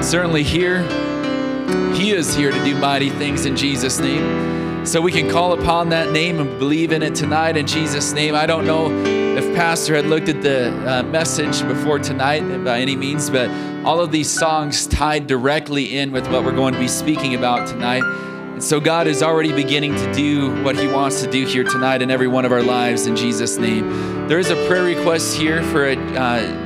certainly here, He is here to do mighty things in Jesus' name. So we can call upon that name and believe in it tonight in Jesus' name. I don't know if Pastor had looked at the uh, message before tonight by any means, but all of these songs tied directly in with what we're going to be speaking about tonight. And so God is already beginning to do what He wants to do here tonight in every one of our lives in Jesus' name. There is a prayer request here for uh,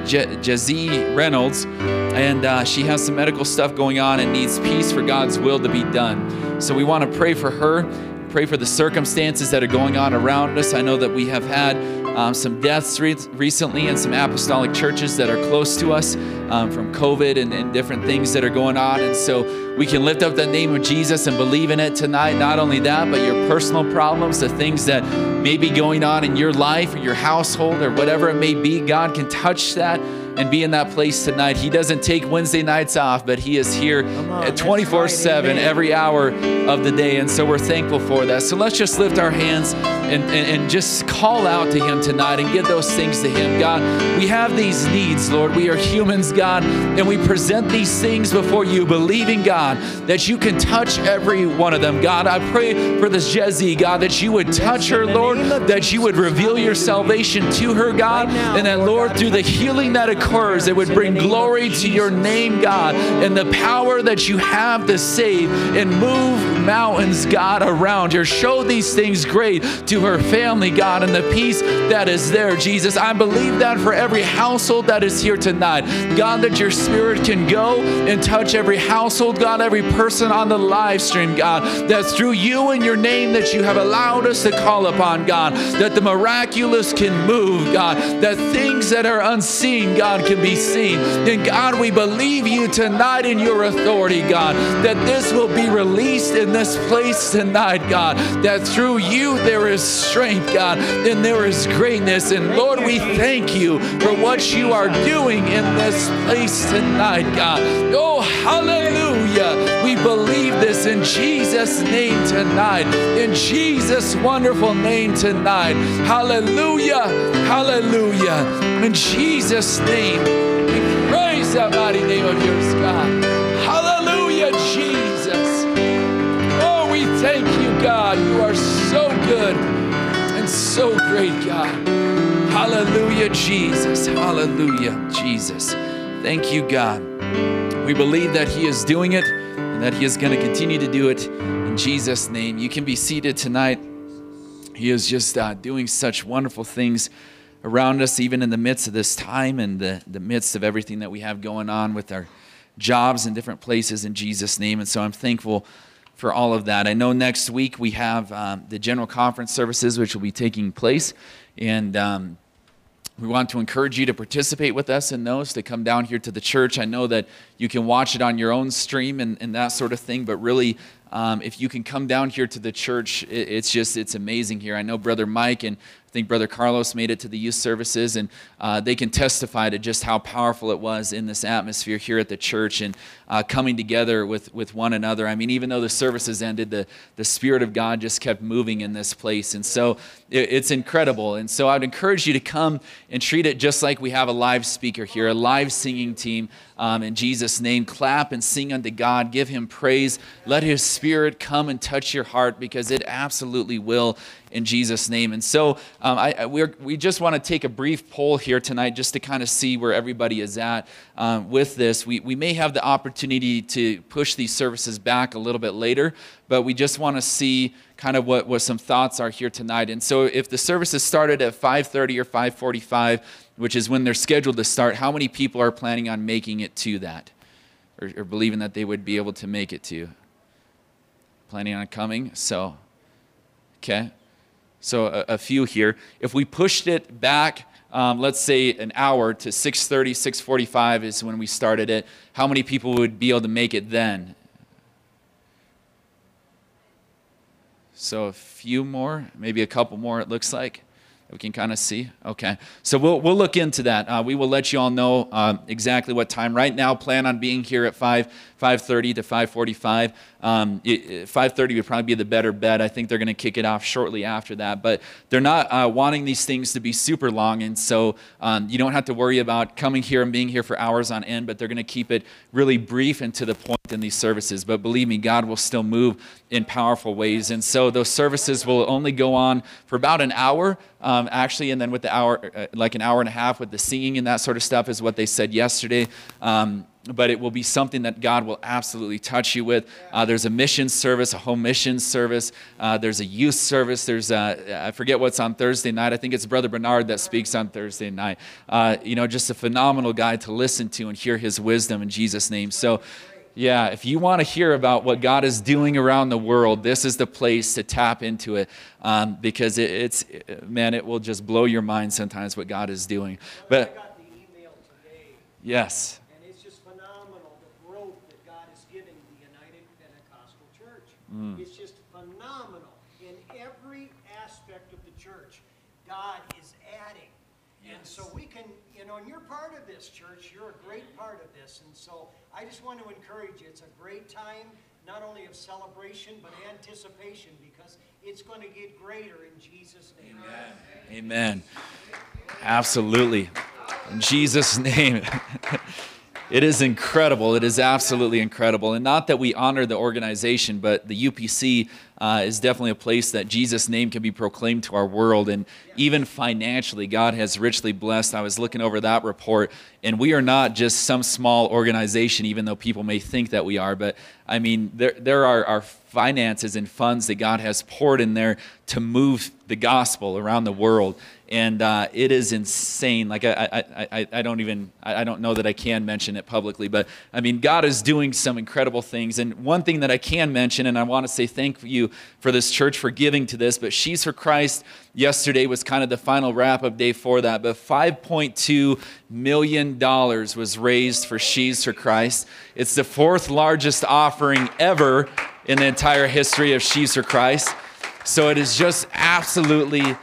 Jazee Reynolds, and uh, she has some medical stuff going on and needs peace for God's will to be done. So we want to pray for her pray for the circumstances that are going on around us. I know that we have had um, some deaths re- recently in some apostolic churches that are close to us um, from COVID and, and, different things that are going on. And so we can lift up the name of Jesus and believe in it tonight. Not only that, but your personal problems, the things that may be going on in your life or your household or whatever it may be, God can touch that and be in that place tonight. He doesn't take Wednesday nights off, but He is here 24 7 every hour of the day. And so we're thankful for that. So let's just lift our hands and, and, and just call out to Him tonight and give those things to Him. God, we have these needs, Lord. We are humans, God, and we present these things before you, believing, God, that you can touch every one of them. God, I pray for this Jezzy, God, that you would touch her, Lord, that you would reveal your salvation to her, God, and that, Lord, through the healing that occurs, it would bring glory to your name, God, and the power that you have to save and move mountains, God, around her. Show these things great to her family, God, and the peace that is there, Jesus. I believe that for every household that is here tonight, God, that your spirit can go and touch every household, God, every person on the live stream, God, that through you and your name that you have allowed us to call upon, God, that the miraculous can move, God, that things that are unseen, God, God can be seen. And God, we believe you tonight in your authority, God, that this will be released in this place tonight, God, that through you there is strength, God, then there is greatness. And Lord, we thank you for what you are doing in this place tonight, God. Oh, hallelujah. We believe this in Jesus' name tonight, in Jesus' wonderful name tonight. Hallelujah. Hallelujah. In Jesus' name, we praise that mighty name of yours, God. So great, God. Hallelujah, Jesus. Hallelujah, Jesus. Thank you, God. We believe that He is doing it and that He is going to continue to do it in Jesus' name. You can be seated tonight. He is just uh, doing such wonderful things around us, even in the midst of this time and the, the midst of everything that we have going on with our jobs in different places in Jesus' name. And so I'm thankful for all of that. I know next week we have um, the general conference services, which will be taking place. And um, we want to encourage you to participate with us in those, to come down here to the church. I know that you can watch it on your own stream and, and that sort of thing, but really, um, if you can come down here to the church, it, it's just, it's amazing here. I know Brother Mike and I think Brother Carlos made it to the youth services, and uh, they can testify to just how powerful it was in this atmosphere here at the church and uh, coming together with, with one another. I mean, even though the services ended, the, the Spirit of God just kept moving in this place. And so it, it's incredible. And so I'd encourage you to come and treat it just like we have a live speaker here, a live singing team. Um, in Jesus' name, clap and sing unto God. Give him praise. Let his spirit come and touch your heart because it absolutely will in Jesus' name. And so um, I, we just want to take a brief poll here tonight just to kind of see where everybody is at um, with this. We, we may have the opportunity to push these services back a little bit later, but we just want to see kind of what, what some thoughts are here tonight. And so if the services started at 5.30 or 5.45, which is when they're scheduled to start, how many people are planning on making it to that or, or believing that they would be able to make it to? Planning on coming? So, okay so a, a few here. If we pushed it back, um, let's say an hour to 6.30, 6.45 is when we started it, how many people would be able to make it then? So a few more, maybe a couple more it looks like. We can kind of see. Okay, so we'll we'll look into that. Uh, we will let you all know uh, exactly what time. Right now, plan on being here at five 5:30 to 5:45. Um, 5:30 would probably be the better bet. I think they're going to kick it off shortly after that. But they're not uh, wanting these things to be super long, and so um, you don't have to worry about coming here and being here for hours on end. But they're going to keep it really brief and to the point in these services. But believe me, God will still move in powerful ways. And so those services will only go on for about an hour, um, actually, and then with the hour, uh, like an hour and a half with the singing and that sort of stuff, is what they said yesterday. Um, but it will be something that God will absolutely touch you with. Uh, there's a mission service, a home mission service. Uh, there's a youth service. There's a, I forget what's on Thursday night. I think it's Brother Bernard that speaks on Thursday night. Uh, you know, just a phenomenal guy to listen to and hear his wisdom in Jesus' name. So, yeah, if you want to hear about what God is doing around the world, this is the place to tap into it um, because it, it's, man, it will just blow your mind sometimes what God is doing. But, yes. Mm. It's just phenomenal. In every aspect of the church, God is adding. Yes. And so we can, you know, and you're part of this church. You're a great part of this. And so I just want to encourage you. It's a great time, not only of celebration, but anticipation because it's going to get greater in Jesus' name. Amen. Amen. Absolutely. In Jesus' name. It is incredible. It is absolutely incredible. And not that we honor the organization, but the UPC uh, is definitely a place that Jesus' name can be proclaimed to our world. And even financially, God has richly blessed. I was looking over that report, and we are not just some small organization, even though people may think that we are. But I mean, there, there are, are finances and funds that God has poured in there to move the gospel around the world and uh, it is insane. Like I, I, I, I don't even I don't know that I can mention it publicly, but I mean God is doing some incredible things. And one thing that I can mention, and I want to say thank you for this church for giving to this, but Sheaves for Christ yesterday was kind of the final wrap up day for that. But 5.2 million dollars was raised for Sheaves for Christ. It's the fourth largest offering ever in the entire history of Sheaves for Christ. So it is just absolutely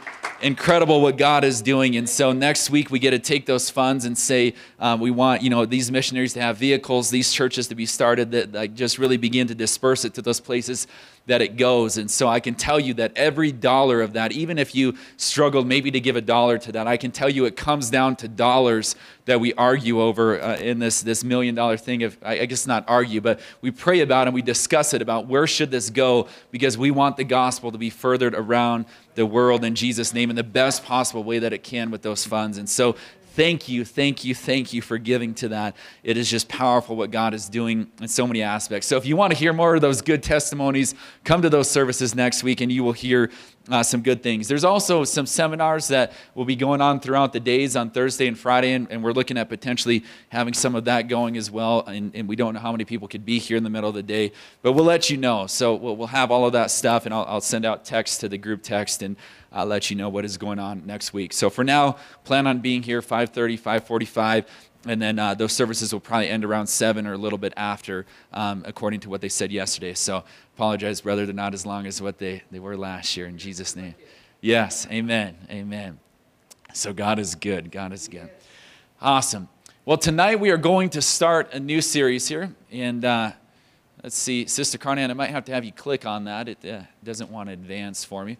incredible what God is doing. And so next week we get to take those funds and say um, we want you know these missionaries to have vehicles, these churches to be started that like, just really begin to disperse it to those places that it goes. And so I can tell you that every dollar of that, even if you struggled maybe to give a dollar to that, I can tell you it comes down to dollars that we argue over uh, in this, this million dollar thing of, I guess not argue, but we pray about and we discuss it about where should this go because we want the gospel to be furthered around the world in Jesus' name in the best possible way that it can with those funds. And so thank you, thank you, thank you for giving to that. It is just powerful what God is doing in so many aspects. So if you want to hear more of those good testimonies, come to those services next week and you will hear uh, some good things. There's also some seminars that will be going on throughout the days on Thursday and Friday, and, and we're looking at potentially having some of that going as well. And, and, we don't know how many people could be here in the middle of the day, but we'll let you know. So we'll, we'll have all of that stuff, and I'll, I'll send out text to the group text and I'll let you know what is going on next week. So for now, plan on being here 5:30, 5:45 and then uh, those services will probably end around 7 or a little bit after um, according to what they said yesterday. So apologize brother they're not as long as what they, they were last year in jesus name. Yes amen amen. So god is good god is good. Awesome. Well tonight we are going to start a new series here and uh, let's see sister carnan i might have to have you click on that. It uh, doesn't want to advance for me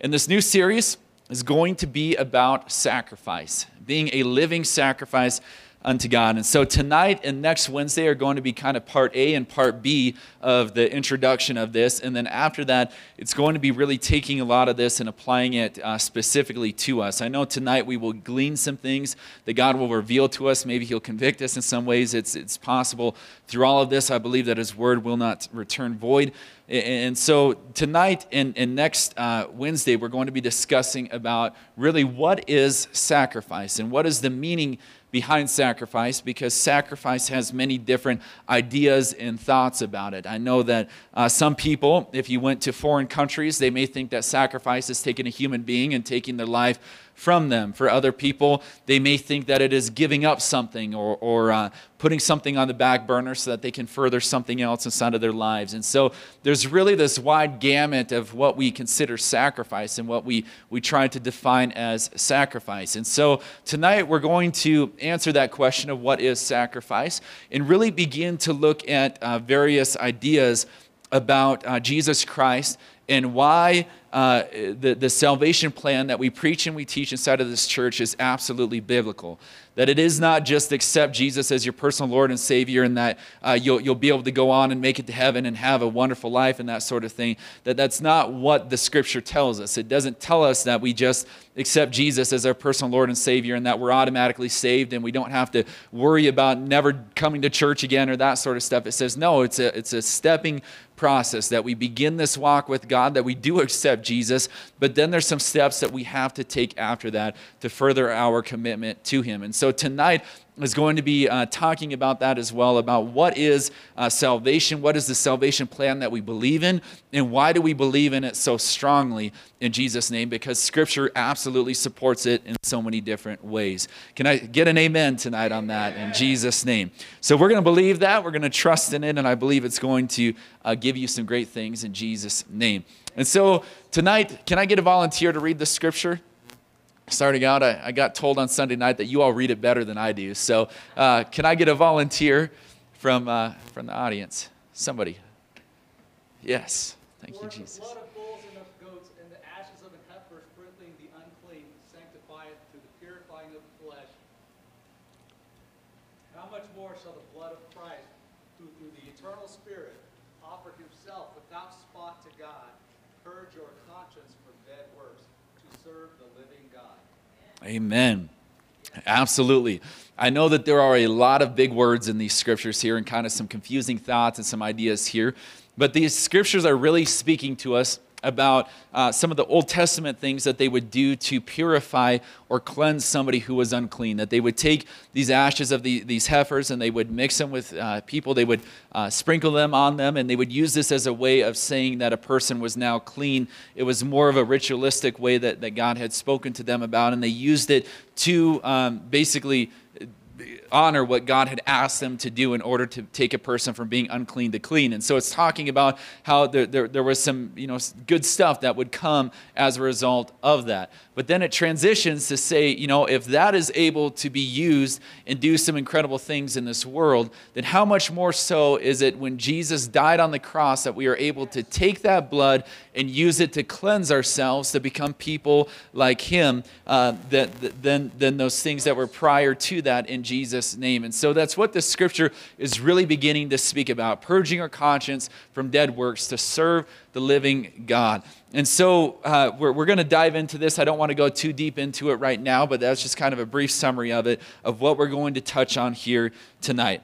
and this new series is going to be about sacrifice, being a living sacrifice unto God. And so tonight and next Wednesday are going to be kind of part A and part B of the introduction of this. And then after that, it's going to be really taking a lot of this and applying it uh, specifically to us. I know tonight we will glean some things that God will reveal to us. Maybe He'll convict us in some ways. It's, it's possible. Through all of this, I believe that His word will not return void. And so tonight and, and next uh, Wednesday, we're going to be discussing about really what is sacrifice and what is the meaning behind sacrifice because sacrifice has many different ideas and thoughts about it. I know that uh, some people, if you went to foreign countries, they may think that sacrifice is taking a human being and taking their life from them. For other people, they may think that it is giving up something or, or uh, putting something on the back burner so that they can further something else inside of their lives. And so there's really this wide gamut of what we consider sacrifice and what we, we try to define as sacrifice. And so tonight we're going to answer that question of what is sacrifice and really begin to look at uh, various ideas about uh, Jesus Christ and why uh, the, the salvation plan that we preach and we teach inside of this church is absolutely biblical. That it is not just accept Jesus as your personal Lord and Savior and that uh, you'll, you'll be able to go on and make it to heaven and have a wonderful life and that sort of thing. That that's not what the scripture tells us. It doesn't tell us that we just accept Jesus as our personal Lord and Savior and that we're automatically saved and we don't have to worry about never coming to church again or that sort of stuff. It says, no, it's a, it's a stepping process that we begin this walk with God, that we do accept Jesus, but then there's some steps that we have to take after that to further our commitment to Him. And so tonight, is going to be uh, talking about that as well about what is uh, salvation, what is the salvation plan that we believe in, and why do we believe in it so strongly in Jesus' name? Because Scripture absolutely supports it in so many different ways. Can I get an amen tonight on that in Jesus' name? So we're going to believe that, we're going to trust in it, and I believe it's going to uh, give you some great things in Jesus' name. And so tonight, can I get a volunteer to read the Scripture? Starting out, I, I, got told on Sunday night that you all read it better than I do. So, uh, can I get a volunteer from, uh, from the audience? Somebody. Yes. Thank you, Jesus. blood of bulls and of goats and the ashes of an heifer sprinkling the unclean sanctifieth to the purifying of the flesh. How much more shall the blood of Christ, who through the eternal Spirit offered himself without spot to God, purge your conscience from dead works serve the living God? Amen. Absolutely. I know that there are a lot of big words in these scriptures here and kind of some confusing thoughts and some ideas here, but these scriptures are really speaking to us about uh, some of the Old Testament things that they would do to purify or cleanse somebody who was unclean. That they would take these ashes of the, these heifers and they would mix them with uh, people, they would uh, sprinkle them on them, and they would use this as a way of saying that a person was now clean. It was more of a ritualistic way that, that God had spoken to them about, and they used it to um, basically honor what God had asked them to do in order to take a person from being unclean to clean. And so it's talking about how there, there, there was some you know, good stuff that would come as a result of that. But then it transitions to say, you know, if that is able to be used and do some incredible things in this world, then how much more so is it when Jesus died on the cross that we are able to take that blood and use it to cleanse ourselves to become people like Him uh, that, than, than those things that were prior to that in Jesus' name. And so that's what the scripture is really beginning to speak about purging our conscience from dead works to serve the living God. And so uh, we're, we're going to dive into this. I don't want to go too deep into it right now, but that's just kind of a brief summary of it, of what we're going to touch on here tonight.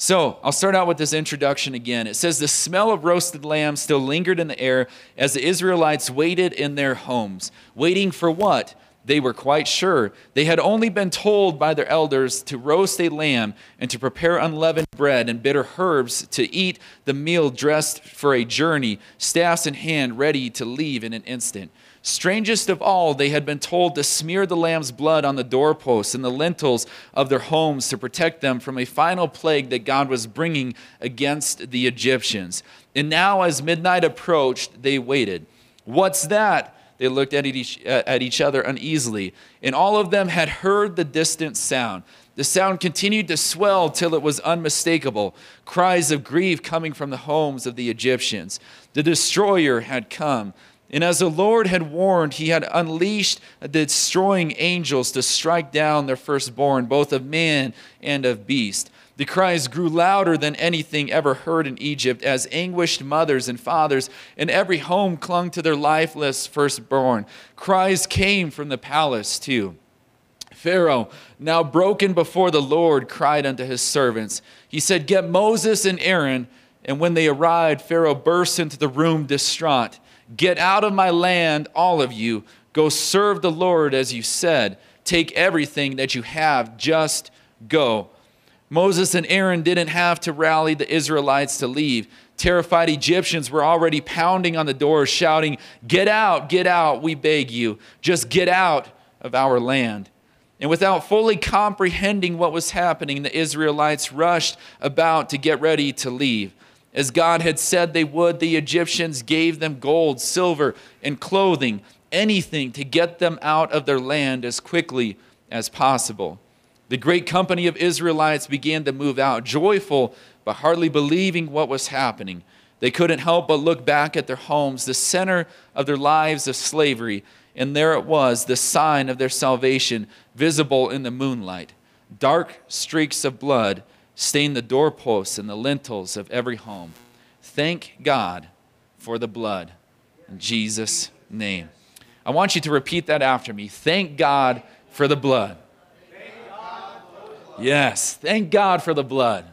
So I'll start out with this introduction again. It says, The smell of roasted lamb still lingered in the air as the Israelites waited in their homes. Waiting for what? They were quite sure. They had only been told by their elders to roast a lamb and to prepare unleavened bread and bitter herbs to eat the meal dressed for a journey, staffs in hand, ready to leave in an instant. Strangest of all, they had been told to smear the lamb's blood on the doorposts and the lintels of their homes to protect them from a final plague that God was bringing against the Egyptians. And now, as midnight approached, they waited. What's that? They looked at each, uh, at each other uneasily, and all of them had heard the distant sound. The sound continued to swell till it was unmistakable cries of grief coming from the homes of the Egyptians. The destroyer had come. And as the Lord had warned, he had unleashed the destroying angels to strike down their firstborn, both of man and of beast. The cries grew louder than anything ever heard in Egypt as anguished mothers and fathers in every home clung to their lifeless firstborn. Cries came from the palace too. Pharaoh, now broken before the Lord, cried unto his servants. He said, Get Moses and Aaron. And when they arrived, Pharaoh burst into the room distraught. Get out of my land, all of you. Go serve the Lord as you said. Take everything that you have, just go. Moses and Aaron didn't have to rally the Israelites to leave. Terrified Egyptians were already pounding on the doors, shouting, Get out, get out, we beg you. Just get out. of our land. And without fully comprehending what was happening, the Israelites rushed about to get ready to leave. As God had said they would, the Egyptians gave them gold, silver, and clothing, anything to get them out of their land as quickly as possible. The great company of Israelites began to move out, joyful, but hardly believing what was happening. They couldn't help but look back at their homes, the center of their lives of slavery, and there it was, the sign of their salvation, visible in the moonlight. Dark streaks of blood stained the doorposts and the lintels of every home. Thank God for the blood. In Jesus' name. I want you to repeat that after me. Thank God for the blood. Yes, thank God for the blood.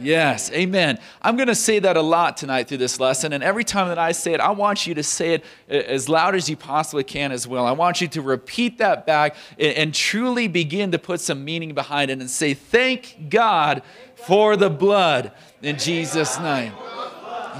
Yes, amen. I'm going to say that a lot tonight through this lesson. And every time that I say it, I want you to say it as loud as you possibly can as well. I want you to repeat that back and, truly begin to put some meaning behind it and say, Thank God for the blood in Jesus' name.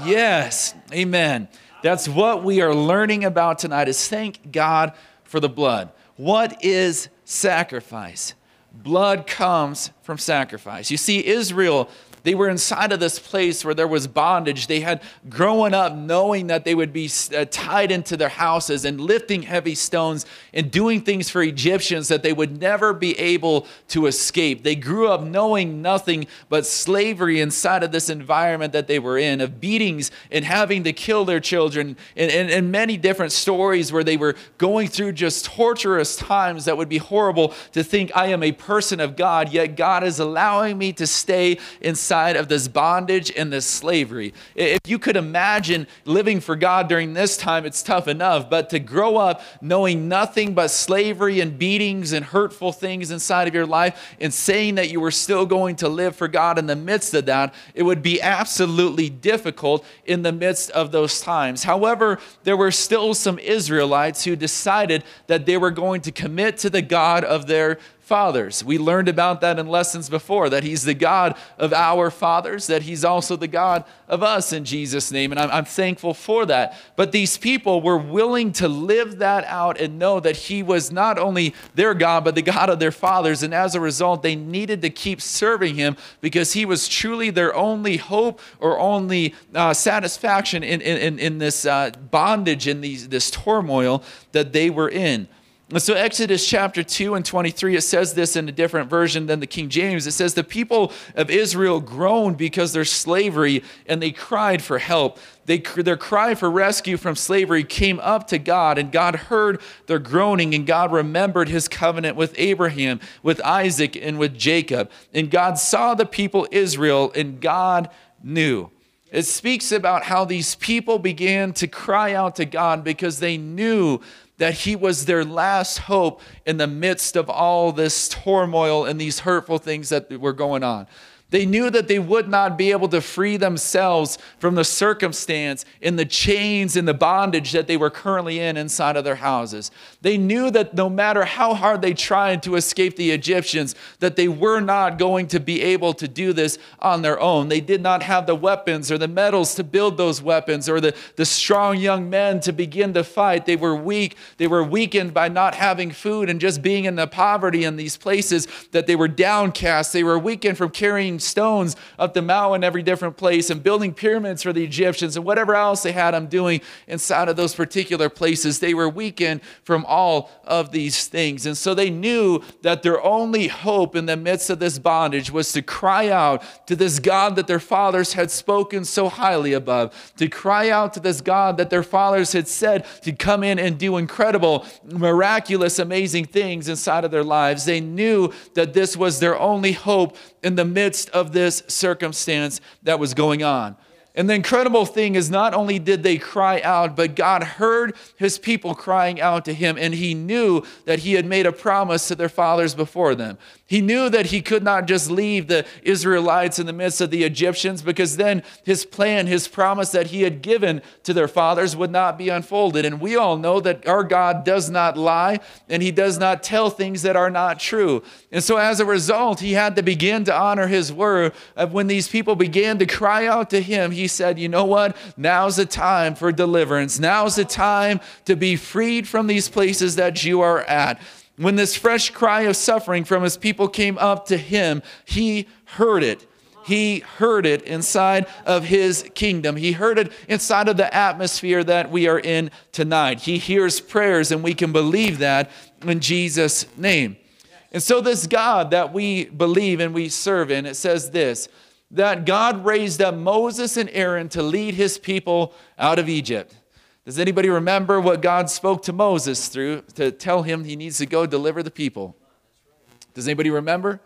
Yes, amen. That's what we are learning about tonight is thank God for the blood. What is sacrifice? Blood comes from sacrifice. You see, Israel they were inside of this place where there was bondage. They had grown up knowing that they would be uh, tied into their houses and lifting heavy stones and doing things for Egyptians that they would never be able to escape. They grew up knowing nothing but slavery inside of this environment that they were in, of beatings and having to kill their children, and, and, and many different stories where they were going through just torturous times that would be horrible to think I am a person of God, yet God is allowing me to stay inside inside of this bondage and this slavery. If you could imagine living for God during this time, it's tough enough, but to grow up knowing nothing but slavery and beatings and hurtful things inside of your life and saying that you were still going to live for God in the midst of that, it would be absolutely difficult in the midst of those times. However, there were still some Israelites who decided that they were going to commit to the God of their fathers. We learned about that in lessons before that He's the God of our fathers, that He's also the God of us in Jesus' name. And I'm, I'm, thankful for that. But these people were willing to live that out and know that He was not only their God, but the God of their fathers. And as a result, they needed to keep serving Him because He was truly their only hope or only uh, satisfaction in, in, in this uh, bondage, in these, this turmoil that they were in. And so, Exodus chapter 2 and 23, it says this in a different version than the King James. It says, The people of Israel groaned because their slavery, and they cried for help. They, their cry for rescue from slavery came up to God, and God heard their groaning, and God remembered his covenant with Abraham, with Isaac, and with Jacob. And God saw the people Israel, and God knew. It speaks about how these people began to cry out to God because they knew that he was their last hope in the midst of all this turmoil and these hurtful things that were going on. They knew that they would not be able to free themselves from the circumstance in the chains and the bondage that they were currently in inside of their houses. They knew that no matter how hard they tried to escape the Egyptians, that they were not going to be able to do this on their own. They did not have the weapons or the metals to build those weapons or the, the strong young men to begin to fight. They were weak. They were weakened by not having food and just being in the poverty in these places that they were downcast. They were weakened from carrying stones up the mountain in every different place and building pyramids for the Egyptians and whatever else they had them doing inside of those particular places. They were weakened from all of these things. And so they knew that their only hope in the midst of this bondage was to cry out to this God that their fathers had spoken so highly above, to cry out to this God that their fathers had said to come in and do incredible, miraculous, amazing things inside of their lives. They knew that this was their only hope in the midst of this circumstance that was going on. And the incredible thing is, not only did they cry out, but God heard his people crying out to him, and he knew that he had made a promise to their fathers before them. He knew that he could not just leave the Israelites in the midst of the Egyptians because then his plan, his promise that he had given to their fathers would not be unfolded. And we all know that our God does not lie and he does not tell things that are not true. And so as a result, he had to begin to honor his word. When these people began to cry out to him, he said, You know what? Now's the time for deliverance. Now's the time to be freed from these places that you are at. When this fresh cry of suffering from his people came up to him, he heard it. He heard it inside of his kingdom. He heard it inside of the atmosphere that we are in tonight. He hears prayers, and we can believe that in Jesus' name. And so, this God that we believe and we serve in, it says this that God raised up Moses and Aaron to lead his people out of Egypt. Does anybody remember what God spoke to Moses through to tell him he needs to go deliver the people? Does anybody remember?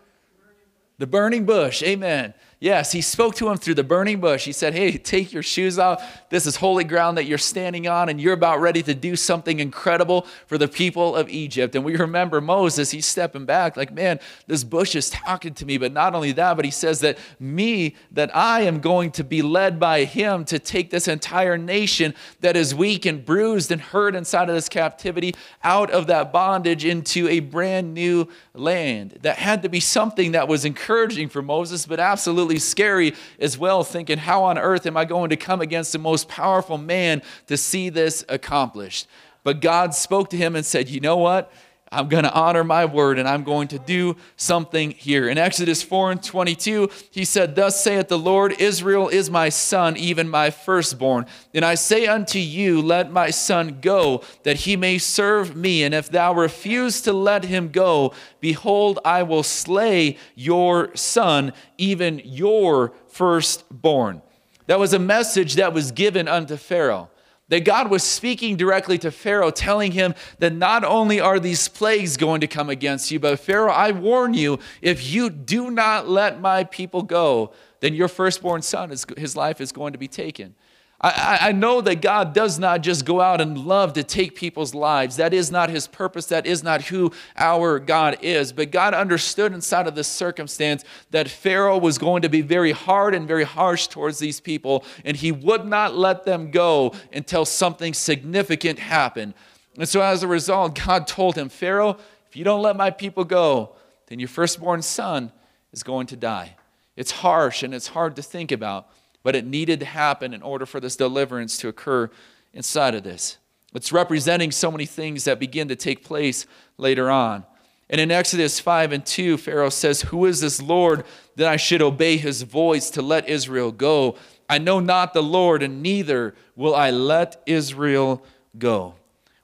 The burning bush. Amen. Yes, he spoke to him through the burning bush. He said, Hey, take your shoes off. This is holy ground that you're standing on, and you're about ready to do something incredible for the people of Egypt. And we remember Moses, he's stepping back, like, Man, this bush is talking to me. But not only that, but he says that me, that I am going to be led by him to take this entire nation that is weak and bruised and hurt inside of this captivity out of that bondage into a brand new land. That had to be something that was encouraging for Moses, but absolutely absolutely scary as well, thinking, how on earth am I going to come against the most powerful man to see this accomplished? But God spoke to him and said, You know what? I'm going to honor my word and I'm going to do something here. In Exodus 4 and 22, he said, Thus saith the Lord, Israel is my son, even my firstborn. And I say unto you, Let my son go, that he may serve me. And if thou refuse to let him go, behold, I will slay your son, even your firstborn. That was a message that was given unto Pharaoh. That God was speaking directly to Pharaoh, telling him that not only are these plagues going to come against you, but Pharaoh, I warn you, if you do not let my people go, then your firstborn son, his life is going to be taken. I, I, know that God does not just go out and love to take people's lives. That is not his purpose. That is not who our God is. But God understood inside of this circumstance that Pharaoh was going to be very hard and very harsh towards these people, and he would not let them go until something significant happened. And so as a result, God told him, Pharaoh, if you don't let my people go, then your firstborn son is going to die. It's harsh and it's hard to think about but it needed to happen in order for this deliverance to occur inside of this. It's representing so many things that begin to take place later on. And in Exodus 5 and 2, Pharaoh says, Who is this Lord that I should obey his voice to let Israel go? I know not the Lord, and neither will I let Israel go.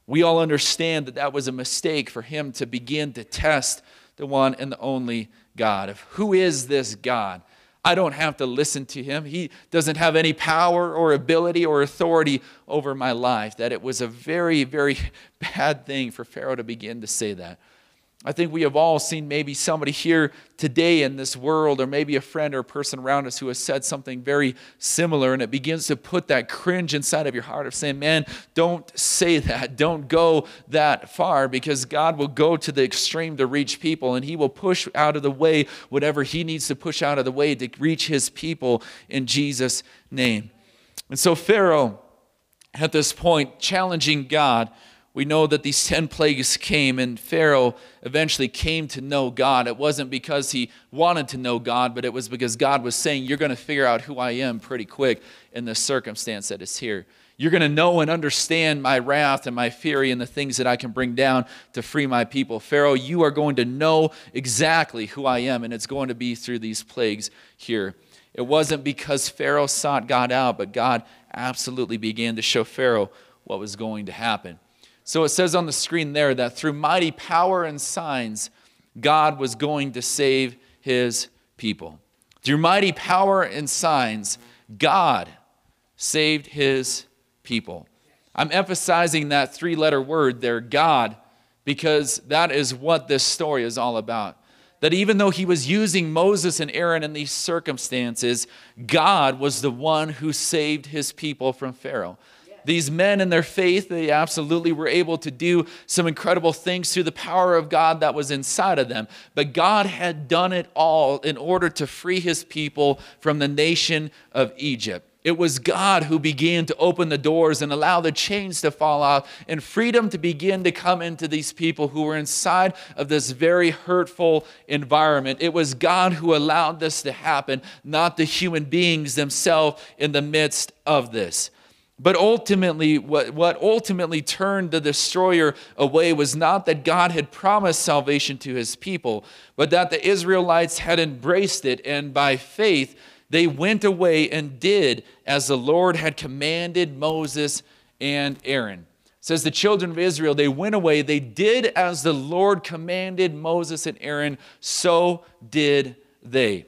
We all understand that that was a mistake for him to begin to test the one and the only God. Of who is this God? I don't have to listen to him. He doesn't have any power or ability or authority over my life. That it was a very, very bad thing for Pharaoh to begin to say that. I think we have all seen maybe somebody here today in this world, or maybe a friend or a person around us who has said something very similar, and it begins to put that cringe inside of your heart of saying, Man, don't say that. Don't go that far because God will go to the extreme to reach people, and He will push out of the way whatever He needs to push out of the way to reach His people in Jesus' name. And so, Pharaoh, at this point, challenging God we know that these 10 plagues came and Pharaoh eventually came to know God. It wasn't because he wanted to know God, but it was because God was saying, You're going to figure out who I am pretty quick in this circumstance that is here. You're going to know and understand my wrath and my fury and the things that I can bring down to free my people. Pharaoh, you are going to know exactly who I am, and it's going to be through these plagues here. It wasn't because Pharaoh sought God out, but God absolutely began to show Pharaoh what was going to happen. So it says on the screen there that through mighty power and signs, God was going to save his people. Through mighty power and signs, God saved his people. I'm emphasizing that three letter word there, God, because that is what this story is all about. That even though he was using Moses and Aaron in these circumstances, God was the one who saved his people from Pharaoh. These men and their faith, they absolutely were able to do some incredible things through the power of God that was inside of them. But God had done it all in order to free his people from the nation of Egypt. It was God who began to open the doors and allow the chains to fall off and freedom to begin to come into these people who were inside of this very hurtful environment. It was God who allowed this to happen, not the human beings themselves in the midst of this. But ultimately, what, what ultimately turned the destroyer away was not that God had promised salvation to his people, but that the Israelites had embraced it and by faith they went away and did as the Lord had commanded Moses and Aaron. It says the children of Israel, they went away, they did as the Lord commanded Moses and Aaron, so did they.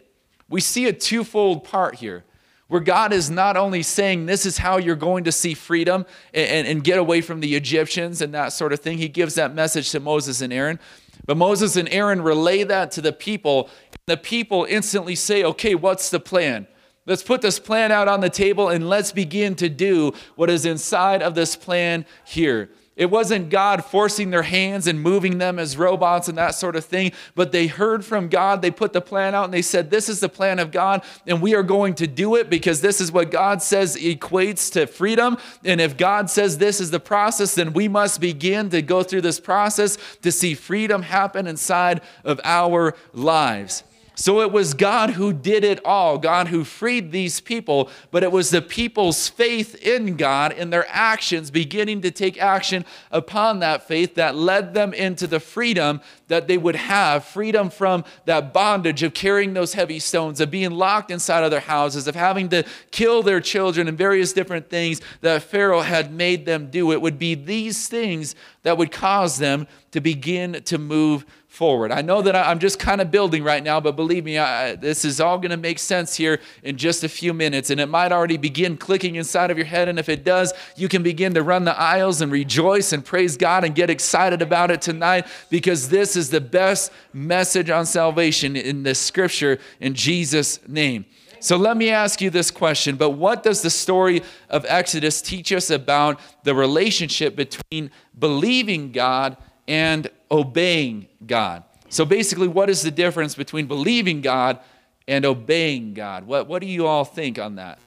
We see a twofold part here where God is not only saying this is how you're going to see freedom and, and, and, get away from the Egyptians and that sort of thing. He gives that message to Moses and Aaron. But Moses and Aaron relay that to the people. The people instantly say, okay, what's the plan? Let's put this plan out on the table and let's begin to do what is inside of this plan here. It wasn't God forcing their hands and moving them as robots and that sort of thing, but they heard from God. They put the plan out and they said, This is the plan of God, and we are going to do it because this is what God says equates to freedom. And if God says this is the process, then we must begin to go through this process to see freedom happen inside of our lives. So it was God who did it all, God who freed these people, but it was the people's faith in God and their actions beginning to take action upon that faith that led them into the freedom that they would have freedom from that bondage of carrying those heavy stones, of being locked inside of their houses, of having to kill their children, and various different things that Pharaoh had made them do. It would be these things that would cause them to begin to move forward. I know that I'm just kind of building right now, but believe me, I, this is all going to make sense here in just a few minutes. And it might already begin clicking inside of your head. And if it does, you can begin to run the aisles and rejoice and praise God and get excited about it tonight because this is the best message on salvation in the scripture in Jesus' name. So let me ask you this question, but what does the story of Exodus teach us about the relationship between believing God and obeying God. So basically, what is the difference between believing God and obeying God? What, what do you all think on that?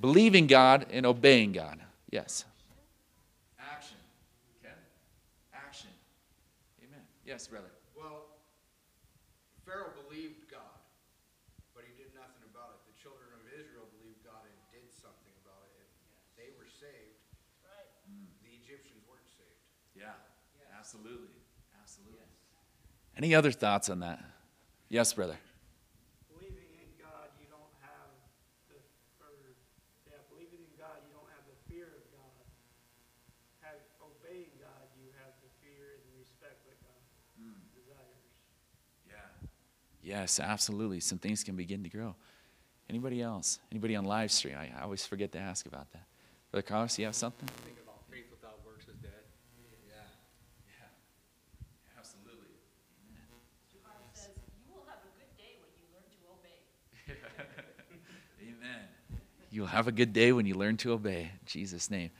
Believing God and obeying God. Yes. Action. Okay. Action. Amen. Yes, brother. Well, Pharaoh believed God, but he did nothing about it. The children of Israel believed God and did something about it. If they were saved, right. the Egyptians weren't saved. Yeah, Absolutely. absolutely. Any other thoughts on that? Yes, brother. Believing in God, you don't have the, or, yeah, believing in God, you don't have the fear of God. Have, obeying God, you have the fear and respect that God mm. desires. Yeah. Yes, absolutely. Some things can begin to grow. Anybody else? Anybody on live stream? I, I always forget to ask about that. Brother Carlos, you have something? You'll have a good day when you learn to obey. In Jesus' name.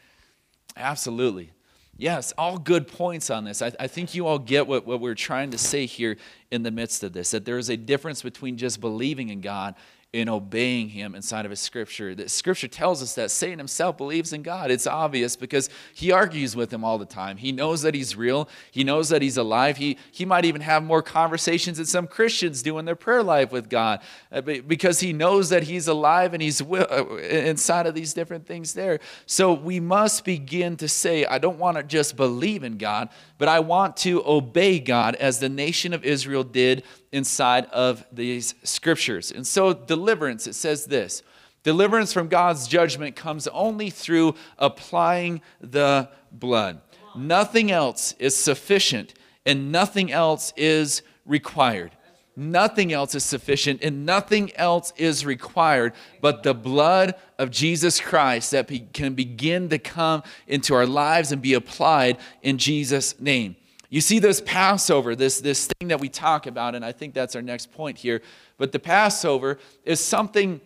Absolutely. Yes, all good points on this. I, I, think you all get what, what we're trying to say here in the midst of this that there is a difference between just believing in God in obeying him inside of his scripture. That scripture tells us that Satan himself believes in God. It's obvious because he argues with him all the time. He knows that he's real. He knows that he's alive. He, he might even have more conversations than some Christians do in their prayer life with God uh, because he knows that he's alive and he's uh, inside of these different things there. So we must begin to say, I don't want to just believe in God, but I want to obey God as the nation of Israel did inside of these scriptures. And so, deliverance, it says this deliverance from God's judgment comes only through applying the blood. Nothing else is sufficient, and nothing else is required. Nothing else is sufficient and nothing else is required but the blood of Jesus Christ that can begin to come into our lives and be applied in Jesus' name. You see this Passover, this, this thing that we talk about, and I think that's our next point here. But the Passover is something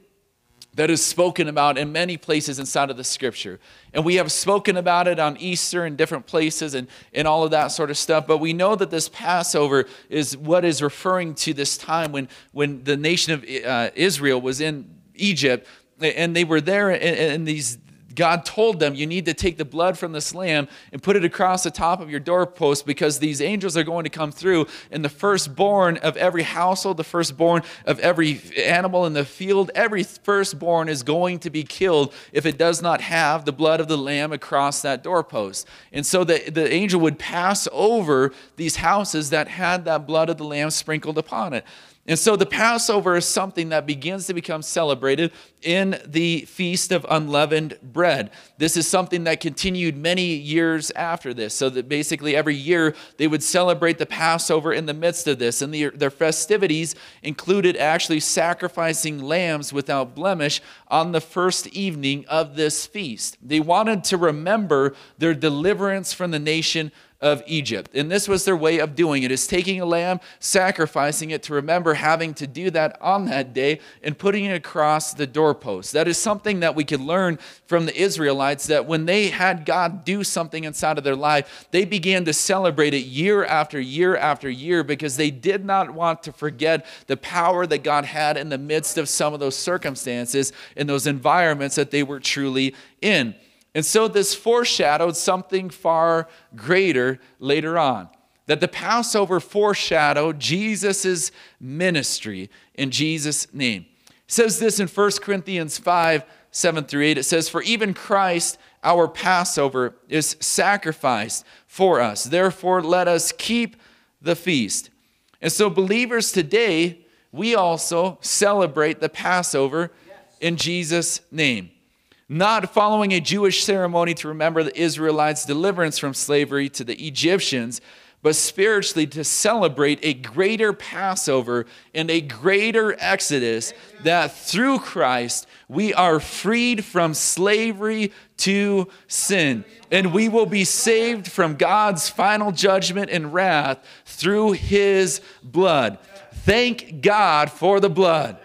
that is spoken about in many places inside of the scripture. And we have spoken about it on Easter in different places and, and all of that sort of stuff. But we know that this Passover is what is referring to this time when, when the nation of uh, Israel was in Egypt and they were there in, in these God told them, You need to take the blood from this lamb and put it across the top of your doorpost because these angels are going to come through. And the firstborn of every household, the firstborn of every animal in the field, every firstborn is going to be killed if it does not have the blood of the lamb across that doorpost. And so the, the angel would pass over these houses that had that blood of the lamb sprinkled upon it. And so the Passover is something that begins to become celebrated in the Feast of Unleavened Bread. This is something that continued many years after this. So that basically every year they would celebrate the Passover in the midst of this. And the, their festivities included actually sacrificing lambs without blemish on the first evening of this feast. They wanted to remember their deliverance from the nation of Egypt. And this was their way of doing it is taking a lamb, sacrificing it to remember having to do that on that day and putting it across the doorpost. That is something that we could learn from the Israelites that when they had God do something inside of their life, they began to celebrate it year after year after year because they did not want to forget the power that God had in the midst of some of those circumstances in those environments that they were truly in. And so this foreshadowed something far greater later on. That the Passover foreshadowed Jesus' ministry in Jesus' name. It says this in 1 Corinthians 5 7 through 8. It says, For even Christ, our Passover, is sacrificed for us. Therefore, let us keep the feast. And so, believers today, we also celebrate the Passover in Jesus' name not following a Jewish ceremony to remember the Israelites' deliverance from slavery to the Egyptians, but spiritually to celebrate a greater Passover and a greater Exodus that through Christ we are freed from slavery to sin. And we will be saved from God's final judgment and wrath through his blood. Thank God for the blood.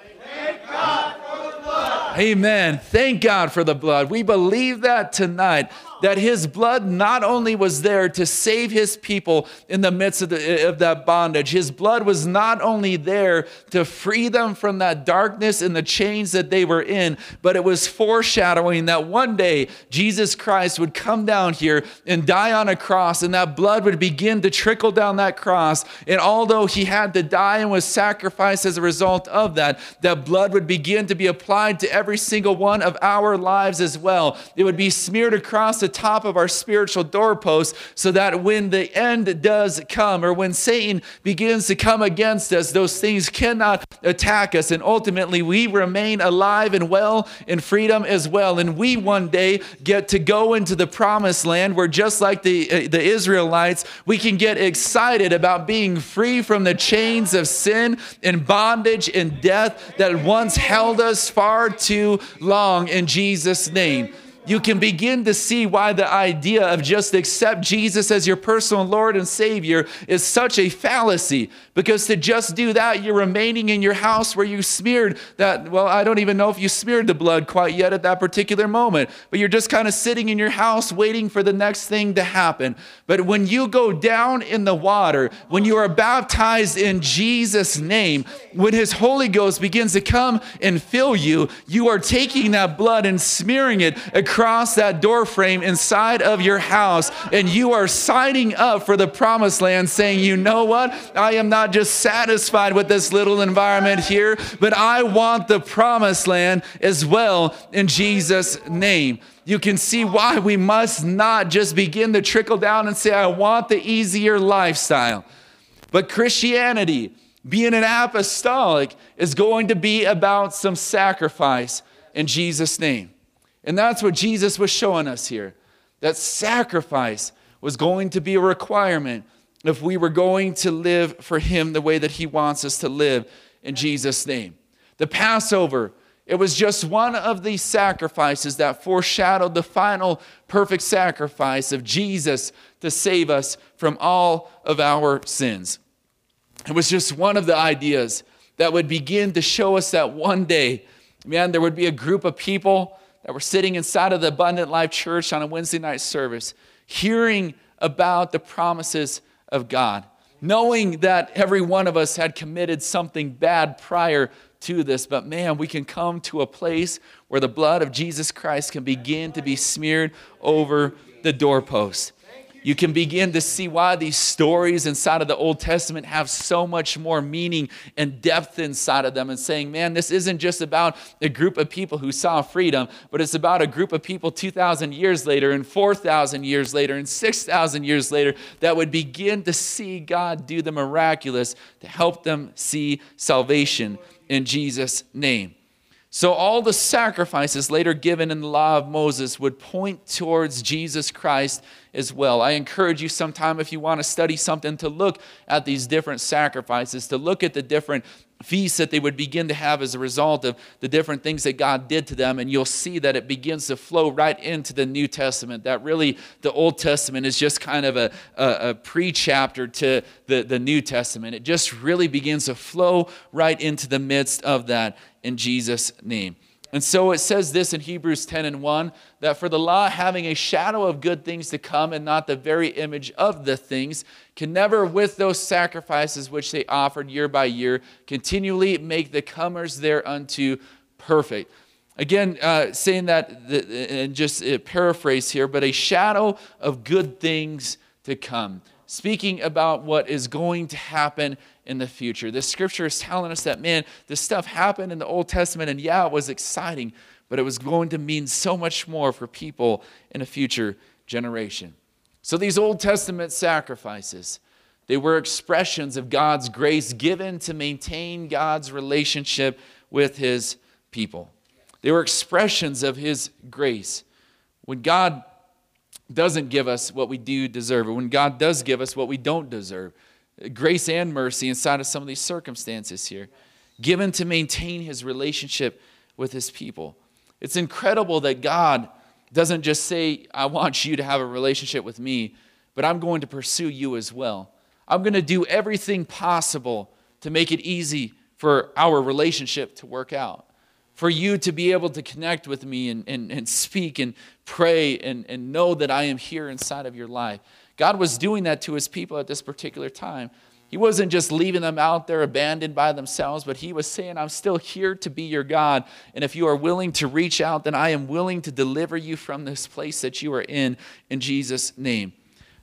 Amen. Thank God for the blood. We believe that tonight that his blood not only was there to save his people in the midst of, the, of that bondage, his blood was not only there to free them from that darkness and the chains that they were in, but it was foreshadowing that one day Jesus Christ would come down here and die on a cross, and that blood would begin to trickle down that cross. And although he had to die and was sacrificed as a result of that, that blood would begin to be applied to every single one of our lives as well. It would be smeared across the top of our spiritual doorpost so that when the end does come or when Satan begins to come against us, those things cannot attack us. And ultimately, we remain alive and well in freedom as well. And we one day get to go into the promised land where, just like the, uh, the Israelites, we can get excited about being free from the chains of sin and bondage and death that once held us far too long in Jesus' name you can begin to see why the idea of just accept Jesus as your personal Lord and Savior is such a fallacy. Because to just do that, you're remaining in your house where you smeared that. Well, I don't even know if you smeared the blood quite yet at that particular moment, but you're just kind of sitting in your house waiting for the next thing to happen. But when you go down in the water, when you are baptized in Jesus' name, when His Holy Ghost begins to come and fill you, you are taking that blood and smearing it across that door frame inside of your house, and you are signing up for the promised land, saying, You know what? I am not not just satisfied with this little environment here, but I want the promised land as well in Jesus' name. You can see why we must not just begin to trickle down and say, I want the easier lifestyle. But Christianity, being an apostolic, is going to be about some sacrifice in Jesus' name. And that's what Jesus was showing us here that sacrifice was going to be a requirement if we were going to live for Him the way that He wants us to live in Jesus' name. The Passover, it was just one of these sacrifices that foreshadowed the final perfect sacrifice of Jesus to save us from all of our sins. It was just one of the ideas that would begin to show us that one day Man, there would be a group of people that were sitting inside of the Abundant Life Church on a Wednesday night service, hearing about the promises of God, knowing that every one of us had committed something bad prior to this. But man, we can come to a place where the blood of Jesus Christ can begin to be smeared over the doorpost you can begin to see why these stories inside of the Old Testament have so much more meaning and depth inside of them, and saying, man, this isn't just about a group of people who saw freedom, but it's about a group of people 2,000 years later, and 4,000 years later, and 6,000 years later that would begin to see God do the miraculous to help them see salvation in Jesus' name. So, all the sacrifices later given in the law of Moses would point towards Jesus Christ as well. I encourage you sometime, if you want to study something, to look at these different sacrifices, to look at the different feasts that they would begin to have as a result of the different things that God did to them. And you'll see that it begins to flow right into the New Testament. That really, the Old Testament is just kind of a, a, a pre chapter to the, the New Testament. It just really begins to flow right into the midst of that in Jesus' name. And so it says this in Hebrews 10 and 1 that for the law, having a shadow of good things to come and not the very image of the things, can never, with those sacrifices which they offered year by year, continually make the comers thereunto perfect. Again, uh, saying that, and just uh, paraphrase here, but a shadow of good things to come. Speaking about what is going to happen in the future. The scripture is telling us that, man, this stuff happened in the Old Testament, and yeah, it was exciting, but it was going to mean so much more for people in a future generation. So these Old Testament sacrifices, they were expressions of God's grace given to maintain God's relationship with his people. They were expressions of his grace. When God doesn't give us what we do deserve, or when God does give us what we don't deserve, grace and mercy inside of some of these circumstances here, given to maintain his relationship with his people. It's incredible that God doesn't just say, I want you to have a relationship with me, but I'm going to pursue you as well. I'm going to do everything possible to make it easy for our relationship to work out, for you to be able to connect with me and, and, and speak and pray and, and know that I am here inside of your life. God was doing that to his people at this particular time. He wasn't just leaving them out there abandoned by themselves, but he was saying, I'm still here to be your God. And if you are willing to reach out, then I am willing to deliver you from this place that you are in, in Jesus' name.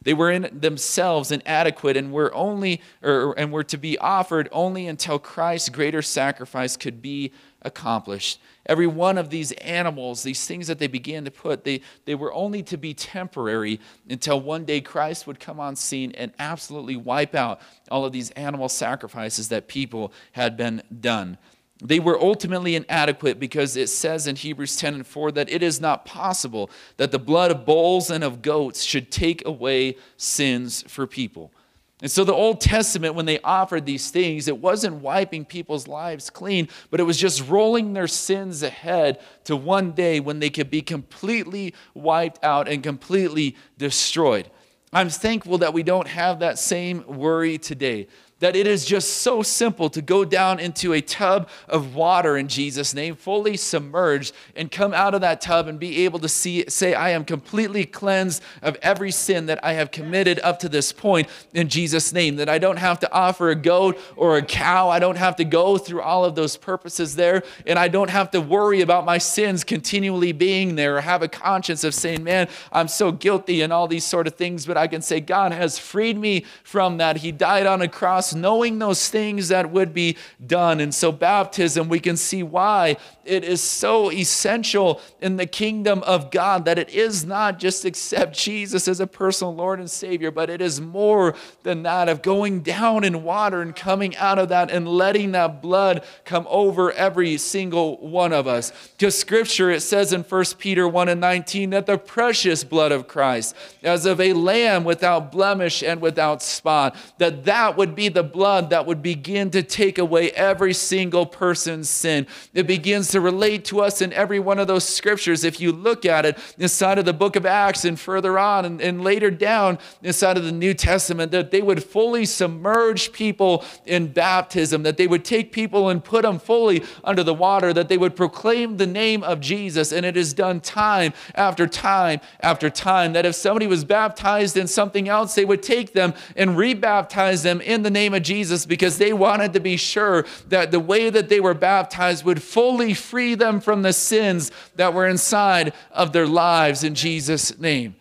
They were in themselves inadequate and were only or, and were to be offered only until Christ's greater sacrifice could be accomplished. Every one of these animals, these things that they began to put, they, they were only to be temporary until one day Christ would come on scene and absolutely wipe out all of these animal sacrifices that people had been done. They were ultimately inadequate because it says in Hebrews 10 and 4 that it is not possible that the blood of bulls and of goats should take away sins for people. And so the Old Testament, when they offered these things, it wasn't wiping people's lives clean, but it was just rolling their sins ahead to one day when they could be completely wiped out and completely destroyed. I'm thankful that we don't have that same worry today that it is just so simple to go down into a tub of water in Jesus' name, fully submerged, and come out of that tub and be able to see, say, I am completely cleansed of every sin that I have committed up to this point in Jesus' name. That I don't have to offer a goat or a cow. I don't have to go through all of those purposes there. And I don't have to worry about my sins continually being there or have a conscience of saying, man, I'm so guilty and all these sort of things. But I can say, God has freed me from that. He died on a cross knowing those things that would be done. And so, baptism, we can see why it is so essential in the kingdom of God that it is not just accept Jesus as a personal Lord and Savior, but it is more than that of going down in water and coming out of that and letting that blood come over every single one of us. Because scripture, it says in 1 Peter 1 and 19 that the precious blood of Christ, as of a lamb without blemish and without spot, that that would be the the blood that would begin to take away every single person's sin. It begins to relate to us in every one of those scriptures. If you look at it inside of the book of Acts and further on and, and later down inside of the New Testament, that they would fully submerge people in baptism, that they would take people and put them fully under the water, that they would proclaim the name of Jesus. And it is done time after time after time. That if somebody was baptized in something else, they would take them and rebaptize them in the name of Jesus because they wanted to be sure that the way that they were baptized would fully free them from the sins that were inside of their lives in Jesus' name.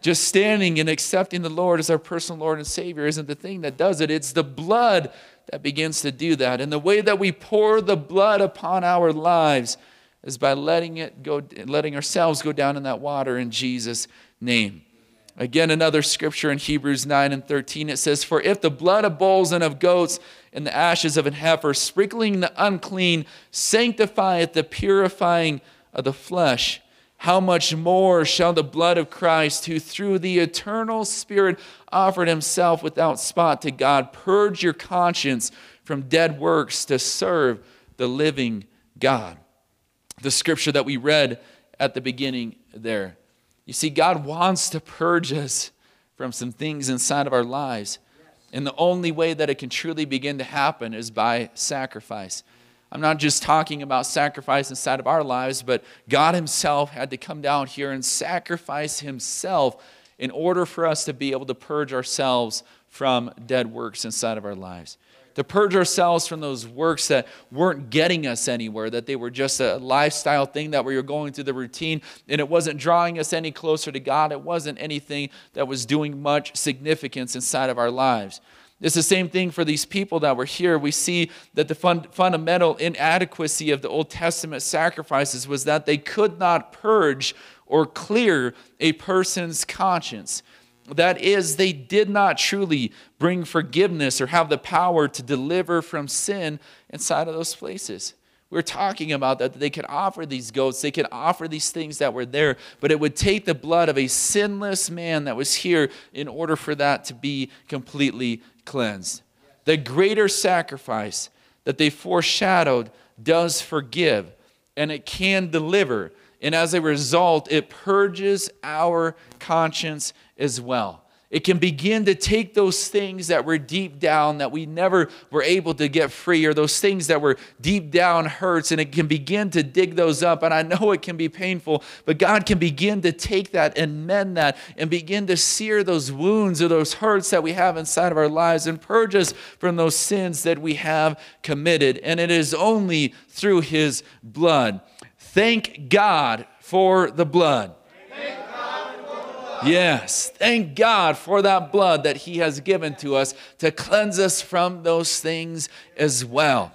Just standing and accepting the Lord as our personal Lord and Savior isn't the thing that does it. It's the blood that begins to do that. And the way that we pour the blood upon our lives is by letting it go, letting ourselves go down in that water in Jesus' name. Again, another scripture in Hebrews 9 and 13, it says, For if the blood of bulls and of goats and the ashes of an heifer, sprinkling the unclean, sanctifieth the purifying of the flesh, how much more shall the blood of Christ, who through the eternal Spirit offered himself without spot to God, purge your conscience from dead works to serve the living God? The scripture that we read at the beginning there. You see, God wants to purge us from some things inside of our lives. And the only way that it can truly begin to happen is by sacrifice. I'm not just talking about sacrifice inside of our lives, but God Himself had to come down here and sacrifice Himself in order for us to be able to purge ourselves from dead works inside of our lives to purge ourselves from those works that weren't getting us anywhere, that they were just a lifestyle thing that we were going through the routine and it wasn't drawing us any closer to God. It wasn't anything that was doing much significance inside of our lives. It's the same thing for these people that were here. We see that the fun, fundamental inadequacy of the Old Testament sacrifices was that they could not purge or clear a person's conscience. That is, they did not truly bring forgiveness or have the power to deliver from sin inside of those places. We are talking about that they could offer these goats, they could offer these things that were there, but it would take the blood of a sinless man that was here in order for that to be completely cleansed. The greater sacrifice that they foreshadowed does forgive and it can deliver. And as a result, it purges our conscience as well. It can begin to take those things that were deep down that we never were able to get free, or those things that were deep down hurts, and it can begin to dig those up. And I know it can be painful, but God can begin to take that and mend that and begin to sear those wounds or those hurts that we have inside of our lives and purge us from those sins that we have committed. And it is only through His blood. Thank God for the blood. Yes, thank God for that blood that He has given to us to cleanse us from those things as well.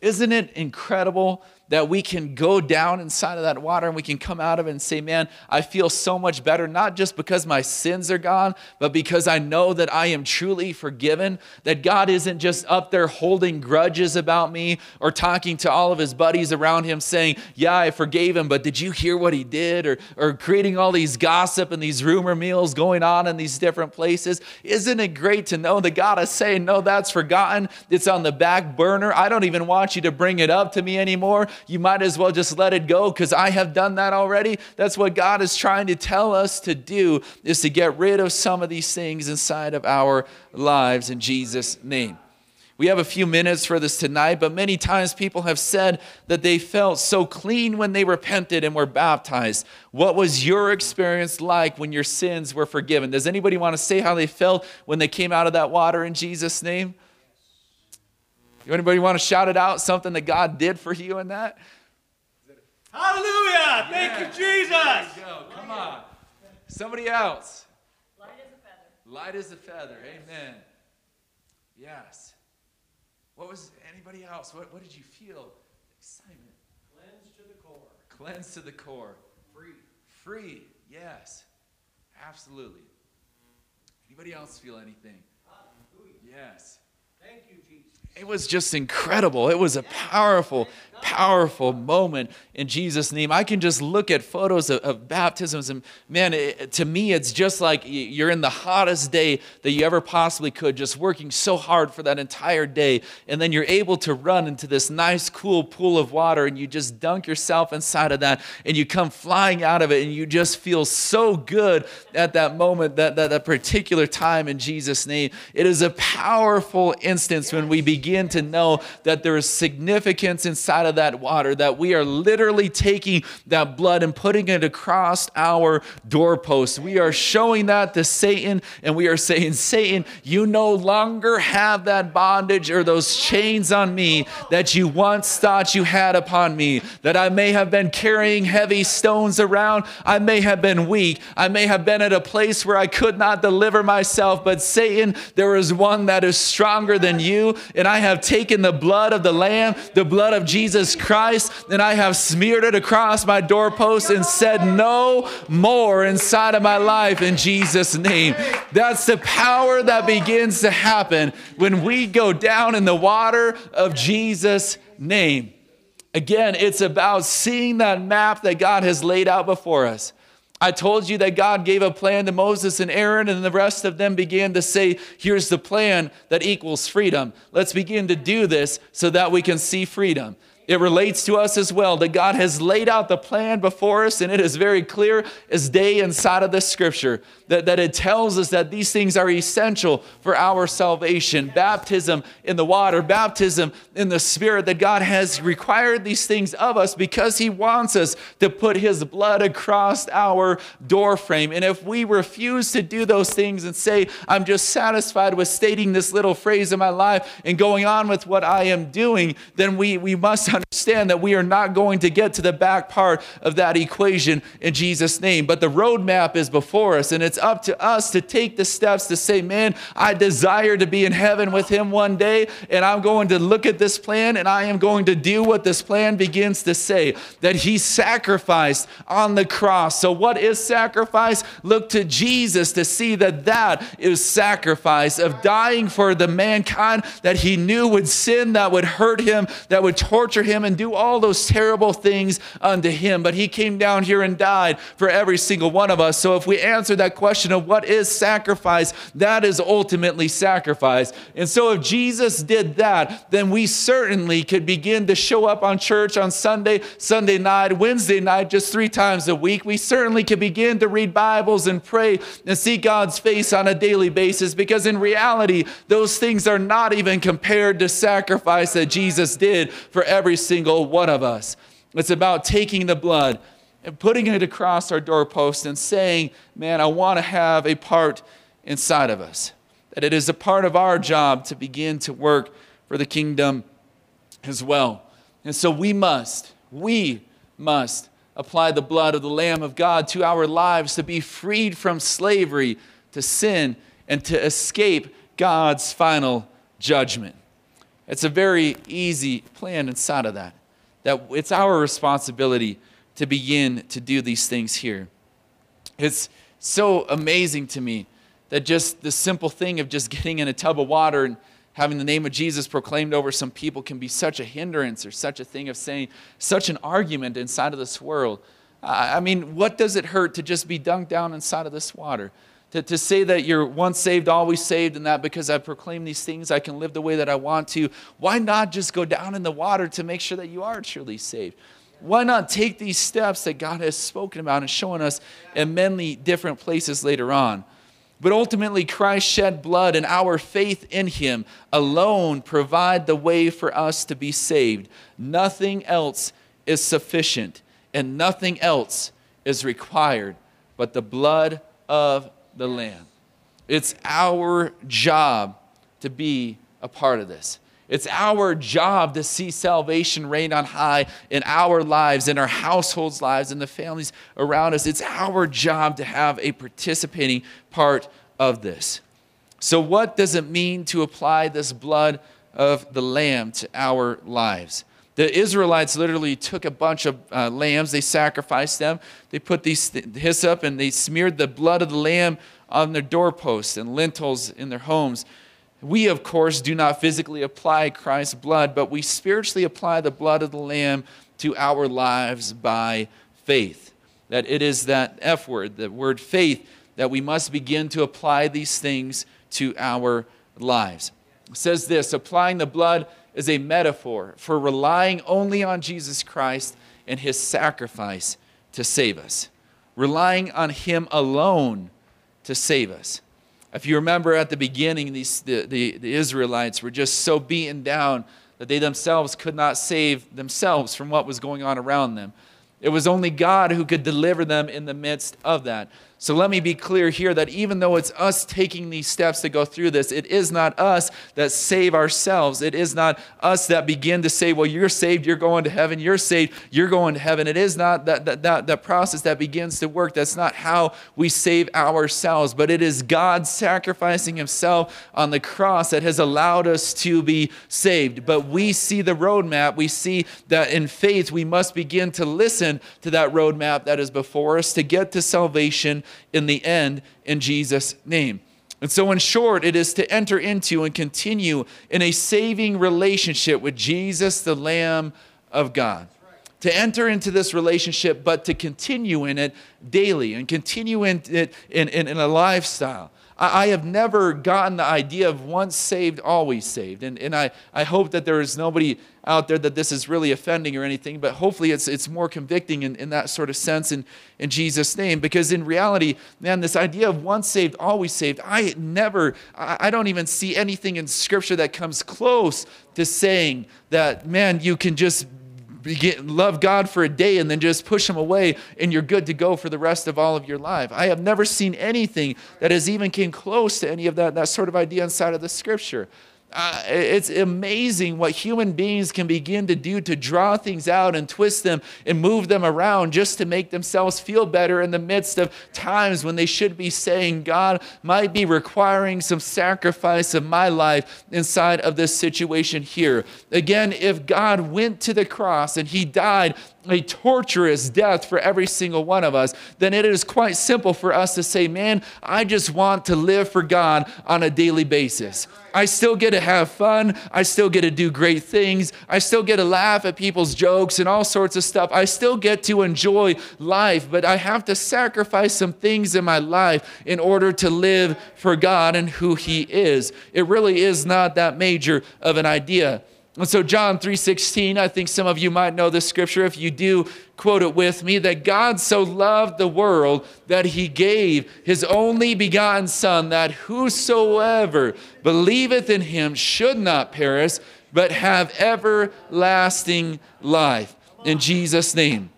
Isn't it incredible that we can go down inside of that water and we can come out of it and say, Man, I feel so much better, not just because my sins are gone, but because I know that I am truly forgiven, that God isn't just up there holding grudges about me or talking to all of his buddies around him saying, Yeah, I forgave him, but did you hear what he did? Or, or creating all these gossip and these rumor meals going on in these different places. Isn't it great to know that God is saying, No, that's forgotten. It's on the back burner. I don't even want you to bring it up to me anymore you might as well just let it go because I have done that already. That's what God is trying to tell us to do is to get rid of some of these things inside of our lives in Jesus' name. We have a few minutes for this tonight, but many times people have said that they felt so clean when they repented and were baptized. What was your experience like when your sins were forgiven? Does anybody want to say how they felt when they came out of that water in Jesus' name? Anybody want to shout it out? Something that God did for you in that? Hallelujah! Thank you, Jesus! You go. Come on. Somebody else. Light as a feather. Light as a feather. Amen. Yes. What was anybody else? What, what did you feel? Excitement. Cleansed to the core. Cleansed to the core. Free. Free. Yes. Absolutely. Anybody else feel anything? Hallelujah. Yes. Thank you, Jesus. It was just incredible. It was a powerful, powerful moment in Jesus' name. I can just look at photos of, of baptisms, and man, it, to me, it's just like you're in the hottest day that you ever possibly could, just working so hard for that entire day. And then you're able to run into this nice, cool pool of water, and you just dunk yourself inside of that, and you come flying out of it, and you just feel so good at that moment, that, that, that particular time in Jesus' name. It is a powerful instance when we begin to know that there is significance inside that water, that we are literally literally taking that blood and putting it across our doorposts. We are showing that to Satan, and we are saying, Satan, you no longer have that bondage or those chains on me that you once thought you had upon me, that I may have been carrying heavy stones around. I may have been weak. I may have been at a place where I could not deliver myself. But Satan, there is one that is stronger than you. And I have taken the blood of the Lamb, the blood of Jesus Christ, and I have smeared it across my doorpost and said, No more inside of my life in Jesus' name. That's the power that begins to happen when we go down in the water of Jesus' name. Again, it's about seeing that map that God has laid out before us. I told you that God gave a plan to Moses and Aaron, and the rest of them began to say, Here's the plan that equals freedom. Let's begin to do this so that we can see freedom it relates to us as well that God has laid out the plan before us, and it is very clear as day inside of the scripture that, that it tells us that these things are essential for our salvation. Baptism in the water, baptism in the spirit, that God has required these things of us because He wants us to put His blood across our doorframe. And if we refuse to do those things and say, I'm just satisfied with stating this little phrase in my life and going on with what I am doing, then we, we must understand that we are not going to get to the back part of that equation in Jesus' name. But the roadmap is before us, and it's up to us to take the steps to say, Man, I desire to be in heaven with Him one day, and I'm going to look at this plan and I am going to do what this plan begins to say that He sacrificed on the cross. So, what is sacrifice? Look to Jesus to see that that is sacrifice of dying for the mankind that He knew would sin, that would hurt Him, that would torture him and do all those terrible things unto him. But he came down here and died for every single one of us. So if we answer that question of what is sacrifice, that is ultimately sacrifice. And so if Jesus did that, then we certainly could begin to show up on church on Sunday, Sunday night, Wednesday night, just three times a week. We certainly could begin to read Bibles and pray and see God's face on a daily basis because in reality, those things are not even compared to sacrifice that Jesus did for every single one of us. It's about taking the blood and putting it across our doorpost and saying, Man, I want to have a part inside of us. That it is a part of our job to begin to work for the kingdom as well. And so we must, we must apply the blood of the Lamb of God to our lives to be freed from slavery to sin and to escape God's final judgment. It's a very easy plan inside of that. That it's our responsibility to begin to do these things here. It's so amazing to me that just the simple thing of just getting in a tub of water and having the name of Jesus proclaimed over some people can be such a hindrance or such a thing of saying such an argument inside of this world. I mean, what does it hurt to just be dunked down inside of this water? To, to say that you're once saved, always saved, and that because I proclaim these things, I can live the way that I want to. Why not just go down in the water to make sure that you are truly saved? Why not take these steps that God has spoken about and shown us in many different places later on? But ultimately, Christ shed blood, and our faith in Him alone provide the way for us to be saved. Nothing else is sufficient, and nothing else is required but the blood of the Lamb. It's our job to be a part of this. It's our job to see salvation reign on high in our lives, in our households' lives, in the families around us. It's our job to have a participating part of this. So, what does it mean to apply this blood of the Lamb to our lives? The Israelites literally took a bunch of uh, lambs, they sacrificed them, they put these th- hyssop and they smeared the blood of the lamb on their doorposts and lintels in their homes. We, of course, do not physically apply Christ's blood, but we spiritually apply the blood of the Lamb to our lives by faith. That it is that F word, the word faith, that we must begin to apply these things to our lives. It says this applying the blood is a metaphor for relying only on Jesus Christ and his sacrifice to save us, relying on him alone to save us. If you remember at the beginning, these, the, the, the Israelites were just so beaten down that they themselves could not save themselves from what was going on around them. It was only God who could deliver them in the midst of that. So let me be clear here that even though it's us taking these steps to go through this, it is not us that save ourselves. It is not us that begin to say, well, you're saved, you're going to heaven, you're saved, you're going to heaven. It is not that, that, that, that process that begins to work. That's not how we save ourselves, but it is God sacrificing himself on the cross that has allowed us to be saved. But we see the roadmap. We see that in faith, we must begin to listen to that roadmap that is before us to get to salvation in the end in Jesus' name. And so, in short, it is to enter into and continue in a saving relationship with Jesus, the Lamb of God. To enter into this relationship, but to continue in it daily and continue in it in, in, in a lifestyle. I, have never gotten the idea of once saved, always saved. And, and I, I hope that there is nobody out there that this is really offending or anything, but hopefully it's, it's more convicting in, in that sort of sense in, in Jesus' name. Because in reality, man, this idea of once saved, always saved, I never, I, I don't even see anything in Scripture that comes close to saying that, man, you can just begin, love God for a day and then just push Him away and you're good to go for the rest of all of your life. I have never seen anything that has even came close to any of that, that sort of idea inside of the Scripture. Uh, it's amazing what human beings can begin to do to draw things out and twist them and move them around just to make themselves feel better in the midst of times when they should be saying, God might be requiring some sacrifice of my life inside of this situation here. Again, if God went to the cross and he died a torturous death for every single one of us, then it is quite simple for us to say, man, I just want to live for God on a daily basis. I still get to have fun. I still get to do great things. I still get to laugh at people's jokes and all sorts of stuff. I still get to enjoy life, but I have to sacrifice some things in my life in order to live for God and who He is. It really is not that major of an idea. And so John 3:16, I think some of you might know this scripture if you do quote it with me that God so loved the world that he gave his only begotten son that whosoever believeth in him should not perish but have everlasting life in Jesus name.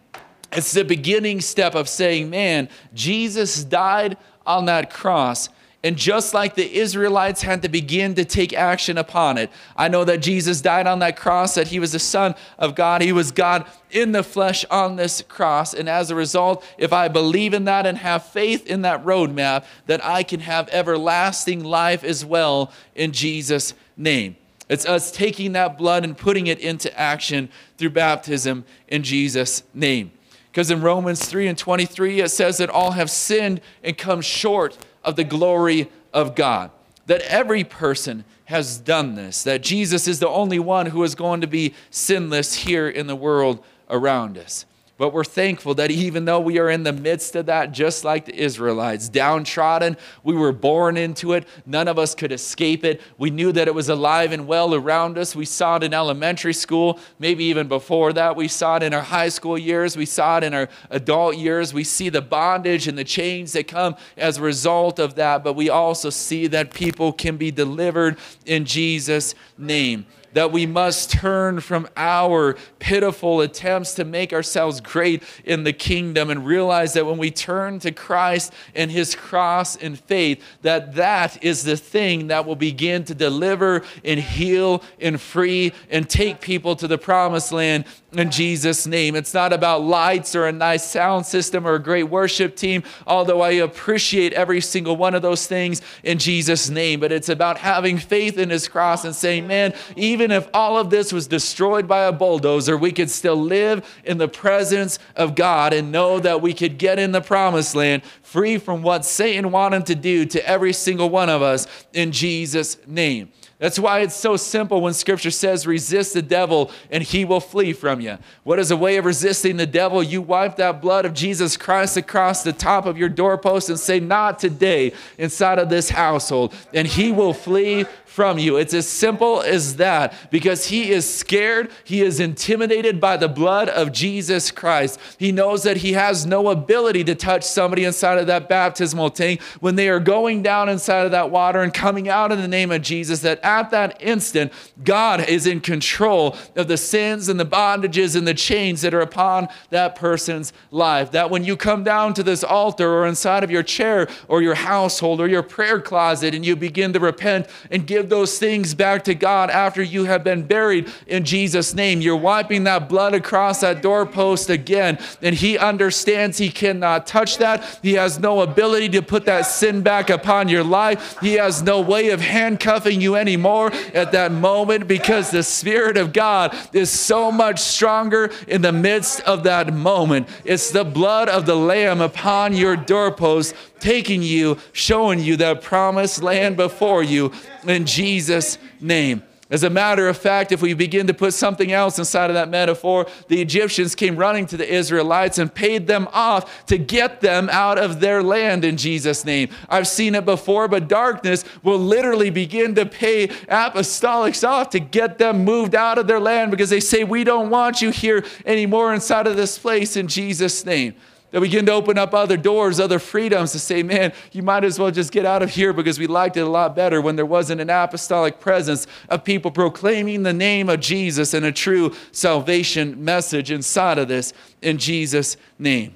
It's the beginning step of saying, man, Jesus died on that cross and just like the Israelites had to begin to take action upon it, I know that Jesus died on that cross, that he was the Son of God. He was God in the flesh on this cross. And as a result, if I believe in that and have faith in that roadmap, that I can have everlasting life as well in Jesus' name. It's us taking that blood and putting it into action through baptism in Jesus' name. Because in Romans 3 and 23, it says that all have sinned and come short of the glory of God. That every person has done this, that Jesus is the only one who is going to be sinless here in the world around us. But we're thankful that even though we are in the midst of that, just like the Israelites, downtrodden, we were born into it. None of us could escape it. We knew that it was alive and well around us. We saw it in elementary school, maybe even before that. We saw it in our high school years. We saw it in our adult years. We see the bondage and the chains that come as a result of that. But we also see that people can be delivered in Jesus' name that we must turn from our pitiful attempts to make ourselves great in the kingdom and realize that when we turn to Christ and his cross in faith that that is the thing that will begin to deliver and heal and free and take people to the promised land in Jesus name. It's not about lights or a nice sound system or a great worship team, although I appreciate every single one of those things in Jesus name, but it's about having faith in his cross and saying, man, even even if all of this was destroyed by a bulldozer, we could still live in the presence of God and know that we could get in the promised land free from what Satan wanted to do to every single one of us in Jesus' name. That's why it's so simple when scripture says, resist the devil and he will flee from you. What is a way of resisting the devil? You wipe that blood of Jesus Christ across the top of your doorpost and say, Not today inside of this household, and he will flee from you. It's as simple as that because he is scared. He is intimidated by the blood of Jesus Christ. He knows that he has no ability to touch somebody inside of that baptismal tank when they are going down inside of that water and coming out in the name of Jesus. That at that instant, God is in control of the sins and the bondages and the chains that are upon that person's life. That when you come down to this altar or inside of your chair or your household or your prayer closet and you begin to repent and give give those things back to God after you have been buried in Jesus' name. You're wiping that blood across that doorpost again, and He understands He cannot touch that. He has no ability to put that sin back upon your life. He has no way of handcuffing you anymore at that moment because the Spirit of God is so much stronger in the midst of that moment. It's the blood of the Lamb upon your doorpost taking you, showing you that promised land before you in Jesus' name. As a matter of fact, if we begin to put something else inside of that metaphor, the Egyptians came running to the Israelites and paid them off to get them out of their land in Jesus' name. I've seen it before, but darkness will literally begin to pay apostolics off to get them moved out of their land because they say, We don't want you here anymore inside of this place in Jesus' name. They begin to open up other doors, other freedoms to say, man, you might as well just get out of here because we liked it a lot better when there wasn't an apostolic presence of people proclaiming the name of Jesus and a true salvation message inside of this in Jesus' name.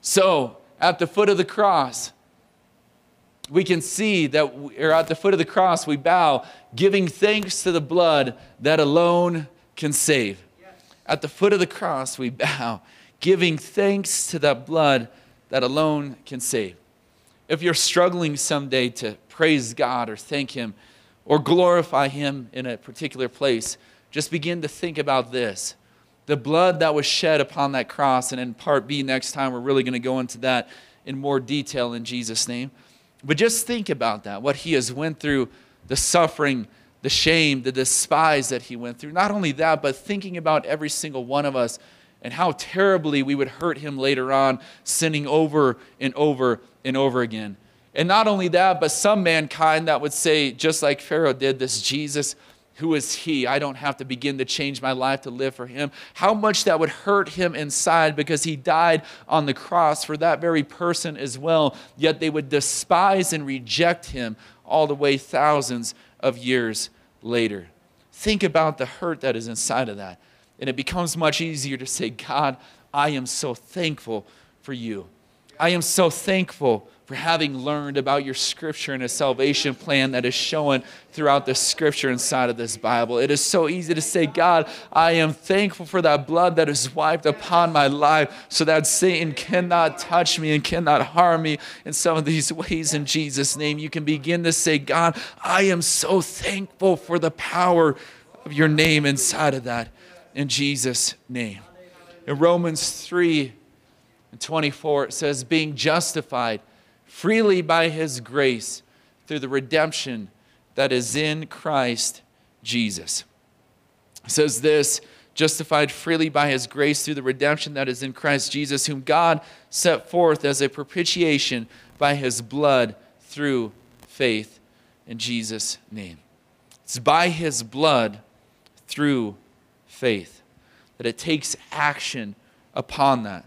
So, at the foot of the cross, we can see that, we, or at the foot of the cross, we bow, giving thanks to the blood that alone can save. At the foot of the cross, we bow giving thanks to that blood that alone can save. If you're struggling someday to praise God or thank Him or glorify Him in a particular place, just begin to think about this. The blood that was shed upon that cross, and in part B next time, we're really going to go into that in more detail in Jesus' name. But just think about that, what He has went through, the suffering, the shame, the despise that He went through. Not only that, but thinking about every single one of us and how terribly we would hurt him later on, sinning over and over and over again. And not only that, but some mankind that would say, just like Pharaoh did, this Jesus, who is he? I don't have to begin to change my life to live for him. How much that would hurt him inside because he died on the cross for that very person as well. Yet they would despise and reject him all the way thousands of years later. Think about the hurt that is inside of that. And it becomes much easier to say, God, I am so thankful for you. I am so thankful for having learned about your scripture and a salvation plan that is shown throughout the scripture inside of this Bible. It is so easy to say, God, I am thankful for that blood that is wiped upon my life so that Satan cannot touch me and cannot harm me in some of these ways in Jesus' name. You can begin to say, God, I am so thankful for the power of your name inside of that in Jesus' name. In Romans 3 and 24, it says, being justified freely by his grace through the redemption that is in Christ Jesus. It says this justified freely by his grace through the redemption that is in Christ Jesus, whom God set forth as a propitiation by his blood through faith in Jesus' name. It's by his blood through faith, that it takes action upon that.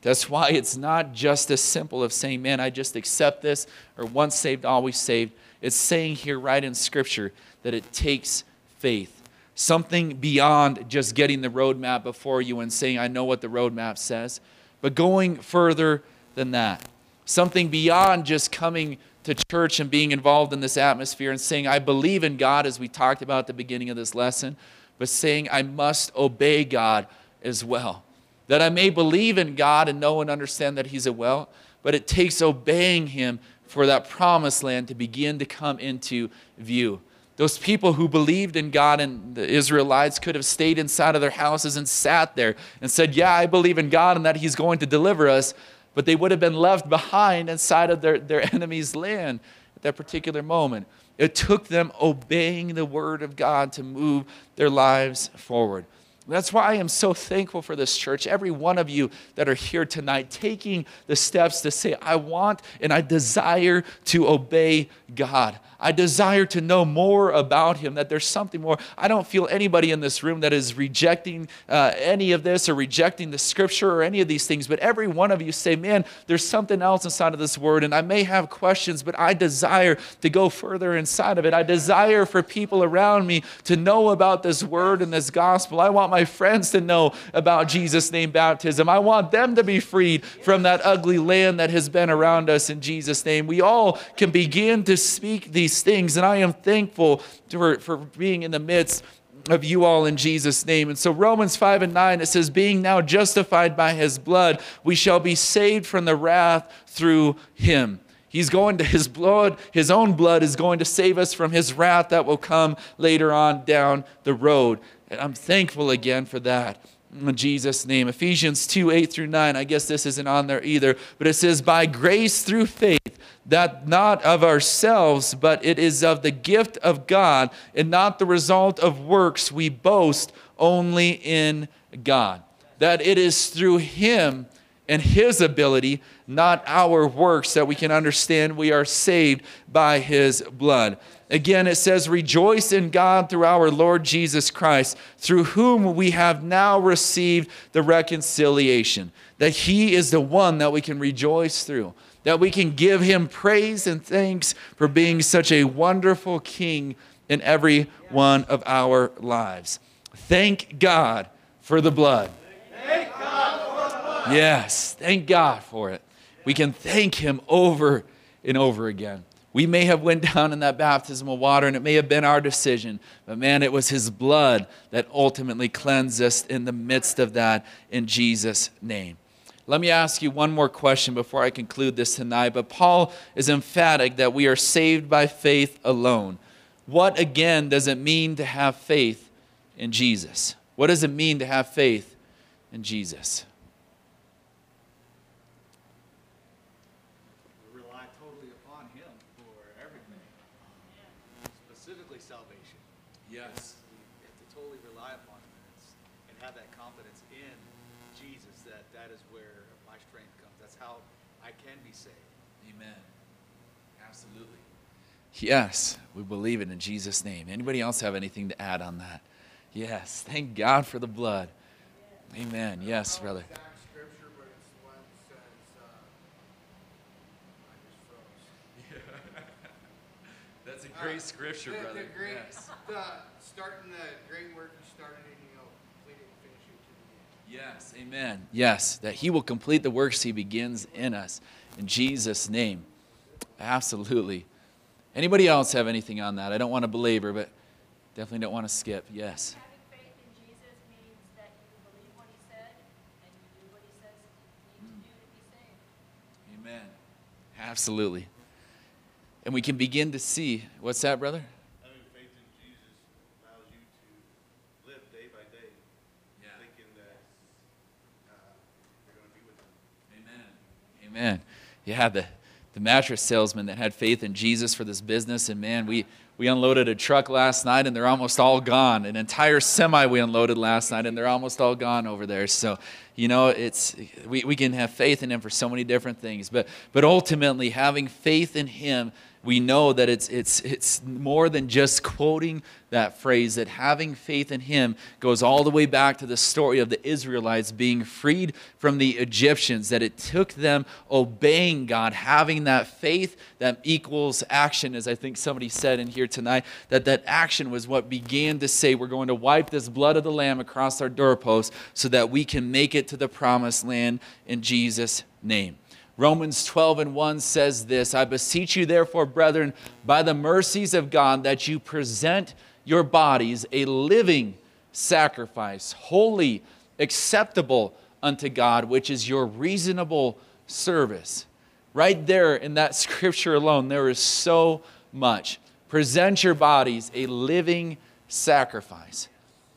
That's why it's not just as simple of saying, man, I just accept this, or once saved, always saved. It's saying here right in Scripture that it takes faith. Something beyond just getting the roadmap before you and saying, I know what the roadmap says, but going further than that. Something beyond just coming to church and being involved in this atmosphere and saying, I believe in God, as we talked about at the beginning of this lesson, but saying, I must obey God as well. That I may believe in God and know and understand that He's a well, but it takes obeying Him for that promised land to begin to come into view. Those people who believed in God and the Israelites could have stayed inside of their houses and sat there and said, Yeah, I believe in God and that He's going to deliver us. But they would have been left behind inside of their, their enemy's land at that particular moment. It took them obeying the word of God to move their lives forward. That's why I am so thankful for this church. Every one of you that are here tonight, taking the steps to say, I want and I desire to obey God. I desire to know more about him, that there's something more. I don't feel anybody in this room that is rejecting uh, any of this or rejecting the scripture or any of these things, but every one of you say, man, there's something else inside of this word, and I may have questions, but I desire to go further inside of it. I desire for people around me to know about this word and this gospel. I want my friends to know about Jesus' name baptism. I want them to be freed from that ugly land that has been around us in Jesus' name. We all can begin to speak these these things. And I am thankful for, for being in the midst of you all in Jesus' name. And so, Romans 5 and 9, it says, Being now justified by his blood, we shall be saved from the wrath through him. He's going to his blood, his own blood is going to save us from his wrath that will come later on down the road. And I'm thankful again for that. In Jesus' name. Ephesians 2 8 through 9. I guess this isn't on there either, but it says, By grace through faith that not of ourselves, but it is of the gift of God, and not the result of works. We boast only in God. That it is through Him and His ability, not our works, that we can understand we are saved by His blood. Again, it says, Rejoice in God through our Lord Jesus Christ, through whom we have now received the reconciliation. That He is the one that we can rejoice through that we can give him praise and thanks for being such a wonderful king in every one of our lives. Thank God for the blood. Thank for the blood. Yes, thank God for it. We can thank him over and over again. We may have went down in that baptism of water and it may have been our decision, but man, it was his blood that ultimately cleansed us in the midst of that in Jesus name. Let me ask you one more question before I conclude this tonight. But Paul is emphatic that we are saved by faith alone. What again does it mean to have faith in Jesus? What does it mean to have faith in Jesus? Rely totally upon Him for everything, specifically salvation. Yes. We have to totally rely upon Him and, it's, and have that confidence in Jesus that that is where my strength comes. That's how I can be saved. Amen. Absolutely. Yes, we believe it in Jesus' name. Anybody else have anything to add on that? Yes. Thank God for the blood. Amen. Yes, brother. Exact scripture, but it's one that says, uh, I just froze. That's a great scripture, The- the great- The, starting the great work you started and you'll complete it and finish it to the end. Yes, amen. Yes, that he will complete the works he begins in us. In Jesus' name. Absolutely. Anybody else have anything on that? I don't want to belabor, but definitely don't want to skip. Yes. Having faith in Jesus means that you believe what he said and you do what he says you need to do to be saved. Amen. Absolutely. And we can begin to see what's that, brother? Having faith in Jesus allows you to live day by day, thinking that uh, you're going to be with Him. Amen. Amen. Yeah, the, the mattress salesman that had faith in Jesus for this business, and man, we, we unloaded a truck last night and they're almost all gone. An entire semi we unloaded last night and they're almost all gone over there. So, you know, it's we, we can have faith in him for so many different things. But but ultimately having faith in him we know that it's, it's, it's more than just quoting that phrase, that having faith in him goes all the way back to the story of the Israelites being freed from the Egyptians, that it took them obeying God, having that faith that equals action, as I think somebody said in here tonight, that that action was what began to say, we're going to wipe this blood of the Lamb across our doorposts so that we can make it to the promised land in Jesus' name. Romans 12 and 1 says this I beseech you, therefore, brethren, by the mercies of God, that you present your bodies a living sacrifice, holy, acceptable unto God, which is your reasonable service. Right there in that scripture alone, there is so much. present your bodies a living sacrifice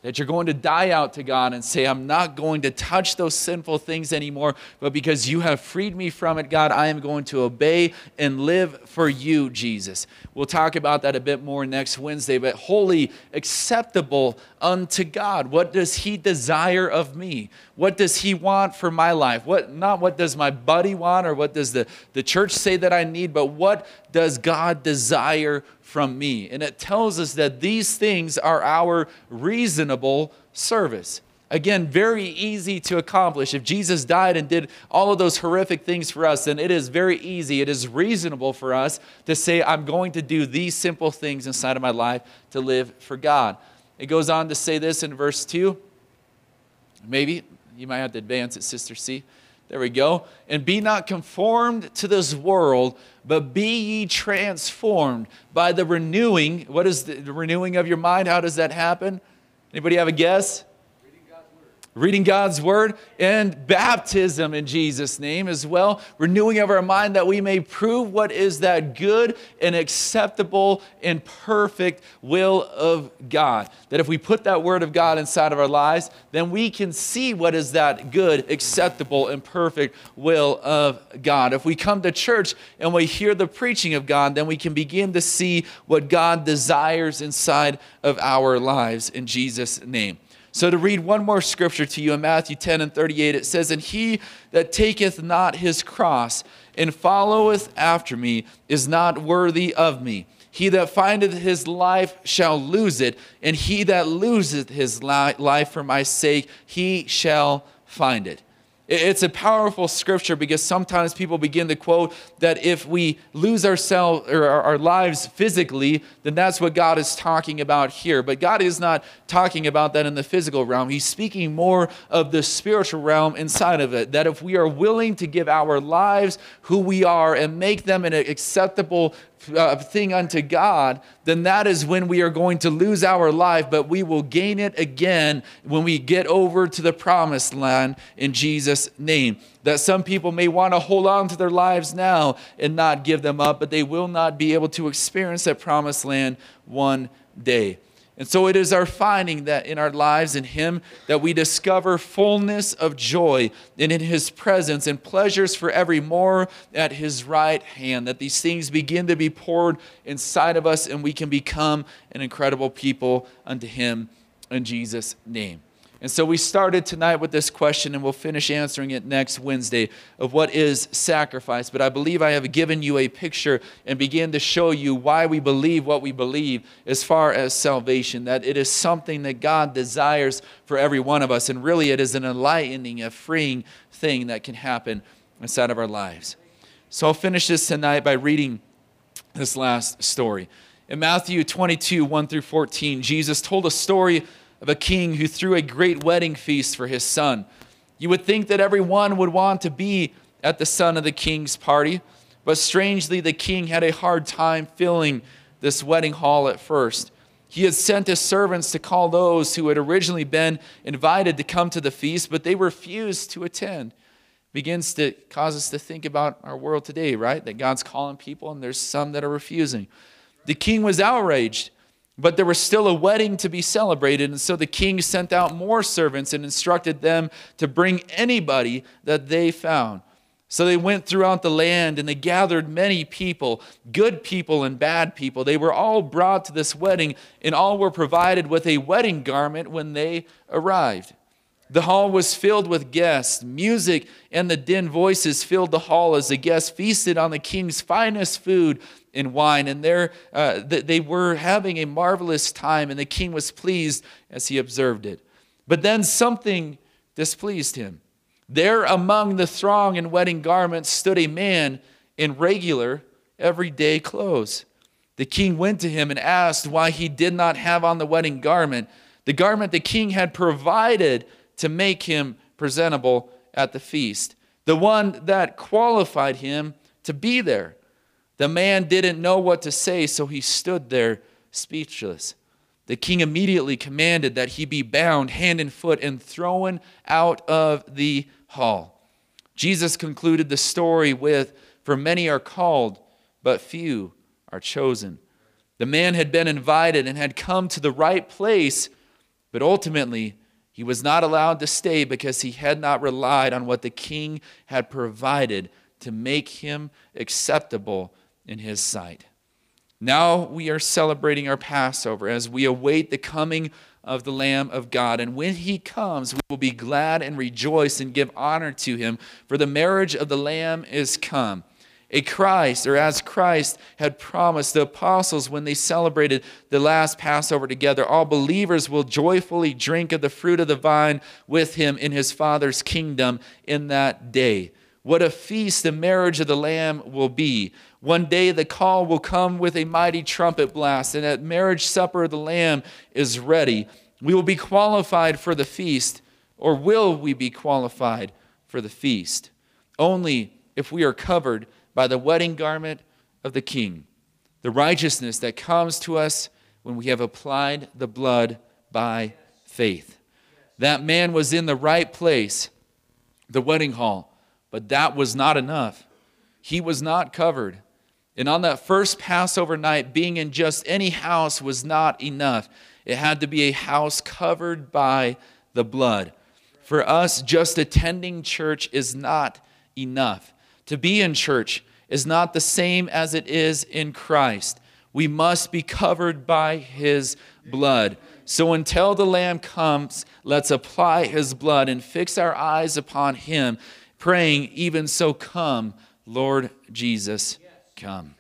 that you're going to die out to God and say, I'm not going to touch those sinful things anymore, but because you have freed me from it, God, I am going to obey and live for you, Jesus. We'll talk about that a bit more next Wednesday, but holy, acceptable unto God. What does He desire of me? What does He want for my life? What not what does my buddy want or what does the, the church say that I need, but what does God desire from me. And it tells us that these things are our reasonable service. Again, very easy to accomplish. If Jesus died and did all of those horrific things for us, then it is very easy. It is reasonable for us to say, I'm going to do these simple things inside of my life to live for God. It goes on to say this in verse 2. Maybe you might have to advance it, Sister C. There we go. And be not conformed to this world, but be ye transformed by the renewing. What is the renewing of your mind? How does that happen? Anybody have a guess? Reading God's word, and baptism in Jesus' name as well, renewing of our mind that we may prove what is that good and acceptable and perfect will of God. That if we put that word of God inside of our lives, then we can see what is that good, acceptable, and perfect will of God. If we come to church and we hear the preaching of God, then we can begin to see what God desires inside of our lives in Jesus' name. So, to read one more scripture to you in Matthew 10 and 38, it says, And he that taketh not his cross and followeth after me is not worthy of me. He that findeth his life shall lose it, and he that loseth his life for my sake, he shall find it. It's a powerful scripture because sometimes people begin to quote that if we lose ourselves or our lives physically, then that's what God is talking about here. But God is not talking about that in the physical realm. He's speaking more of the spiritual realm inside of it. That if we are willing to give our lives who we are and make them an acceptable uh, thing unto God, then that is when we are going to lose our life, but we will gain it again when we get over to the promised land in Jesus' name. That some people may want to hold on to their lives now and not give them up, but they will not be able to experience that promised land one day. And so it is our finding that in our lives in Him that we discover fullness of joy and in His presence and pleasures for evermore at His right hand. That these things begin to be poured inside of us and we can become an incredible people unto Him in Jesus' name. And so we started tonight with this question, and we'll finish answering it next Wednesday of what is sacrifice. But I believe I have given you a picture and begin to show you why we believe what we believe as far as salvation, that it is something that God desires for every one of us. And really, it is an enlightening, a freeing thing that can happen inside of our lives. So I'll finish this tonight by reading this last story. In Matthew 22, 1 through 14, Jesus told a story of a king who threw a great wedding feast for his son. You would think that everyone would want to be at the son of the king's party, but strangely, the king had a hard time filling this wedding hall at first. He had sent his servants to call those who had originally been invited to come to the feast, but they refused to attend. Begins to cause us to think about our world today, right? That God's calling people and there's some that are refusing. The king was outraged. But there was still a wedding to be celebrated, and so the king sent out more servants and instructed them to bring anybody that they found. So they went throughout the land and they gathered many people, good people and bad people. They were all brought to this wedding, and all were provided with a wedding garment when they arrived. The hall was filled with guests. Music and the din voices filled the hall as the guests feasted on the king's finest food and wine. And there, uh, they were having a marvelous time, and the king was pleased as he observed it. But then something displeased him. There among the throng in wedding garments stood a man in regular, everyday clothes. The king went to him and asked why he did not have on the wedding garment, the garment the king had provided to make him presentable at the feast, the one that qualified him to be there. The man didn't know what to say, so he stood there speechless. The king immediately commanded that he be bound hand and foot and thrown out of the hall. Jesus concluded the story with For many are called, but few are chosen. The man had been invited and had come to the right place, but ultimately he was not allowed to stay because he had not relied on what the king had provided to make him acceptable in his sight. Now we are celebrating our Passover as we await the coming of the Lamb of God. And when he comes, we will be glad and rejoice and give honor to him, for the marriage of the Lamb is come. A Christ, or as Christ had promised the apostles when they celebrated the last Passover together, all believers will joyfully drink of the fruit of the vine with him in his Father's kingdom in that day. What a feast the marriage of the Lamb will be. One day the call will come with a mighty trumpet blast, and at marriage supper the Lamb is ready. We will be qualified for the feast, or will we be qualified for the feast? Only if we are covered by the wedding garment of the King, the righteousness that comes to us when we have applied the blood by faith. That man was in the right place, the wedding hall but that was not enough. He was not covered. And on that first Passover night, being in just any house was not enough. It had to be a house covered by the blood. For us, just attending church is not enough. To be in church is not the same as it is in Christ. We must be covered by his blood. So until the Lamb comes, let's apply his blood and fix our eyes upon him praying, Even so, come, Lord Jesus, come.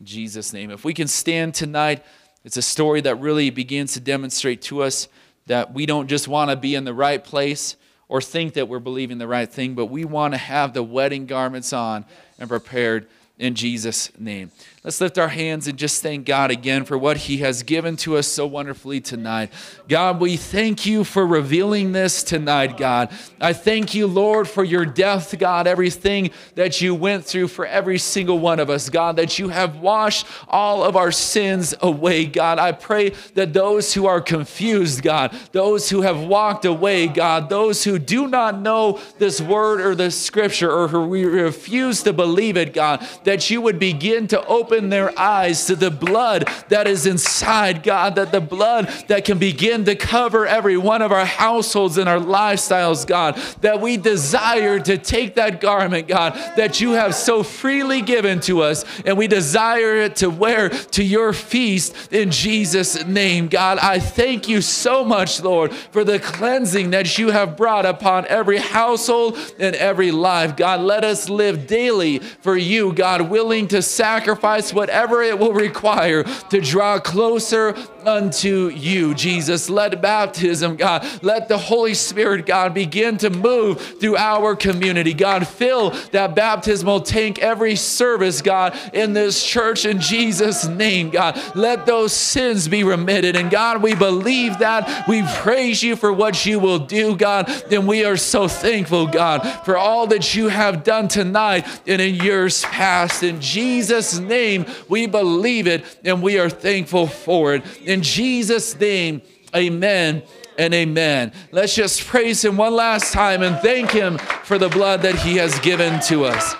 In Jesus' name. If we can stand tonight, it's a story that really begins to demonstrate to us that we don't just want to be in the right place or think that we're believing the right thing, but we want to have the wedding garments on and prepared in Jesus' name. Let's lift our hands and just thank God again for what He has given to us so wonderfully tonight. God, we thank you for revealing this tonight, God. I thank you, Lord, for your death, God, everything that you went through for every single one of us, God, that you have washed all of our sins away, God. I pray that those who are confused, God, those who have walked away, God, those who do not know this word or this scripture or who refuse to believe it, God, that you would begin to open open their eyes to the blood that is inside, God, that the blood that can begin to cover every one of our households and our lifestyles, God, that we desire to take that garment, God, that you have so freely given to us, and we desire it to wear to your feast in Jesus' name, God. I thank you so much, Lord, for the cleansing that you have brought upon every household and every life. God, let us live daily for you, God, willing to sacrifice sacrifice, whatever it will require to draw closer unto you, Jesus. Let baptism, God, let the Holy Spirit, God, begin to move through our community. God, fill that baptismal tank every service, God, in this church in Jesus' name, God. Let those sins be remitted. And God, we believe that. We praise you for what you will do, God. And we are so thankful, God, for all that you have done tonight and in years past. In Jesus' name, name, we believe it and we are thankful for it. In Jesus' name, amen and amen. Let's just praise him one last time and thank him for the blood that he has given to us.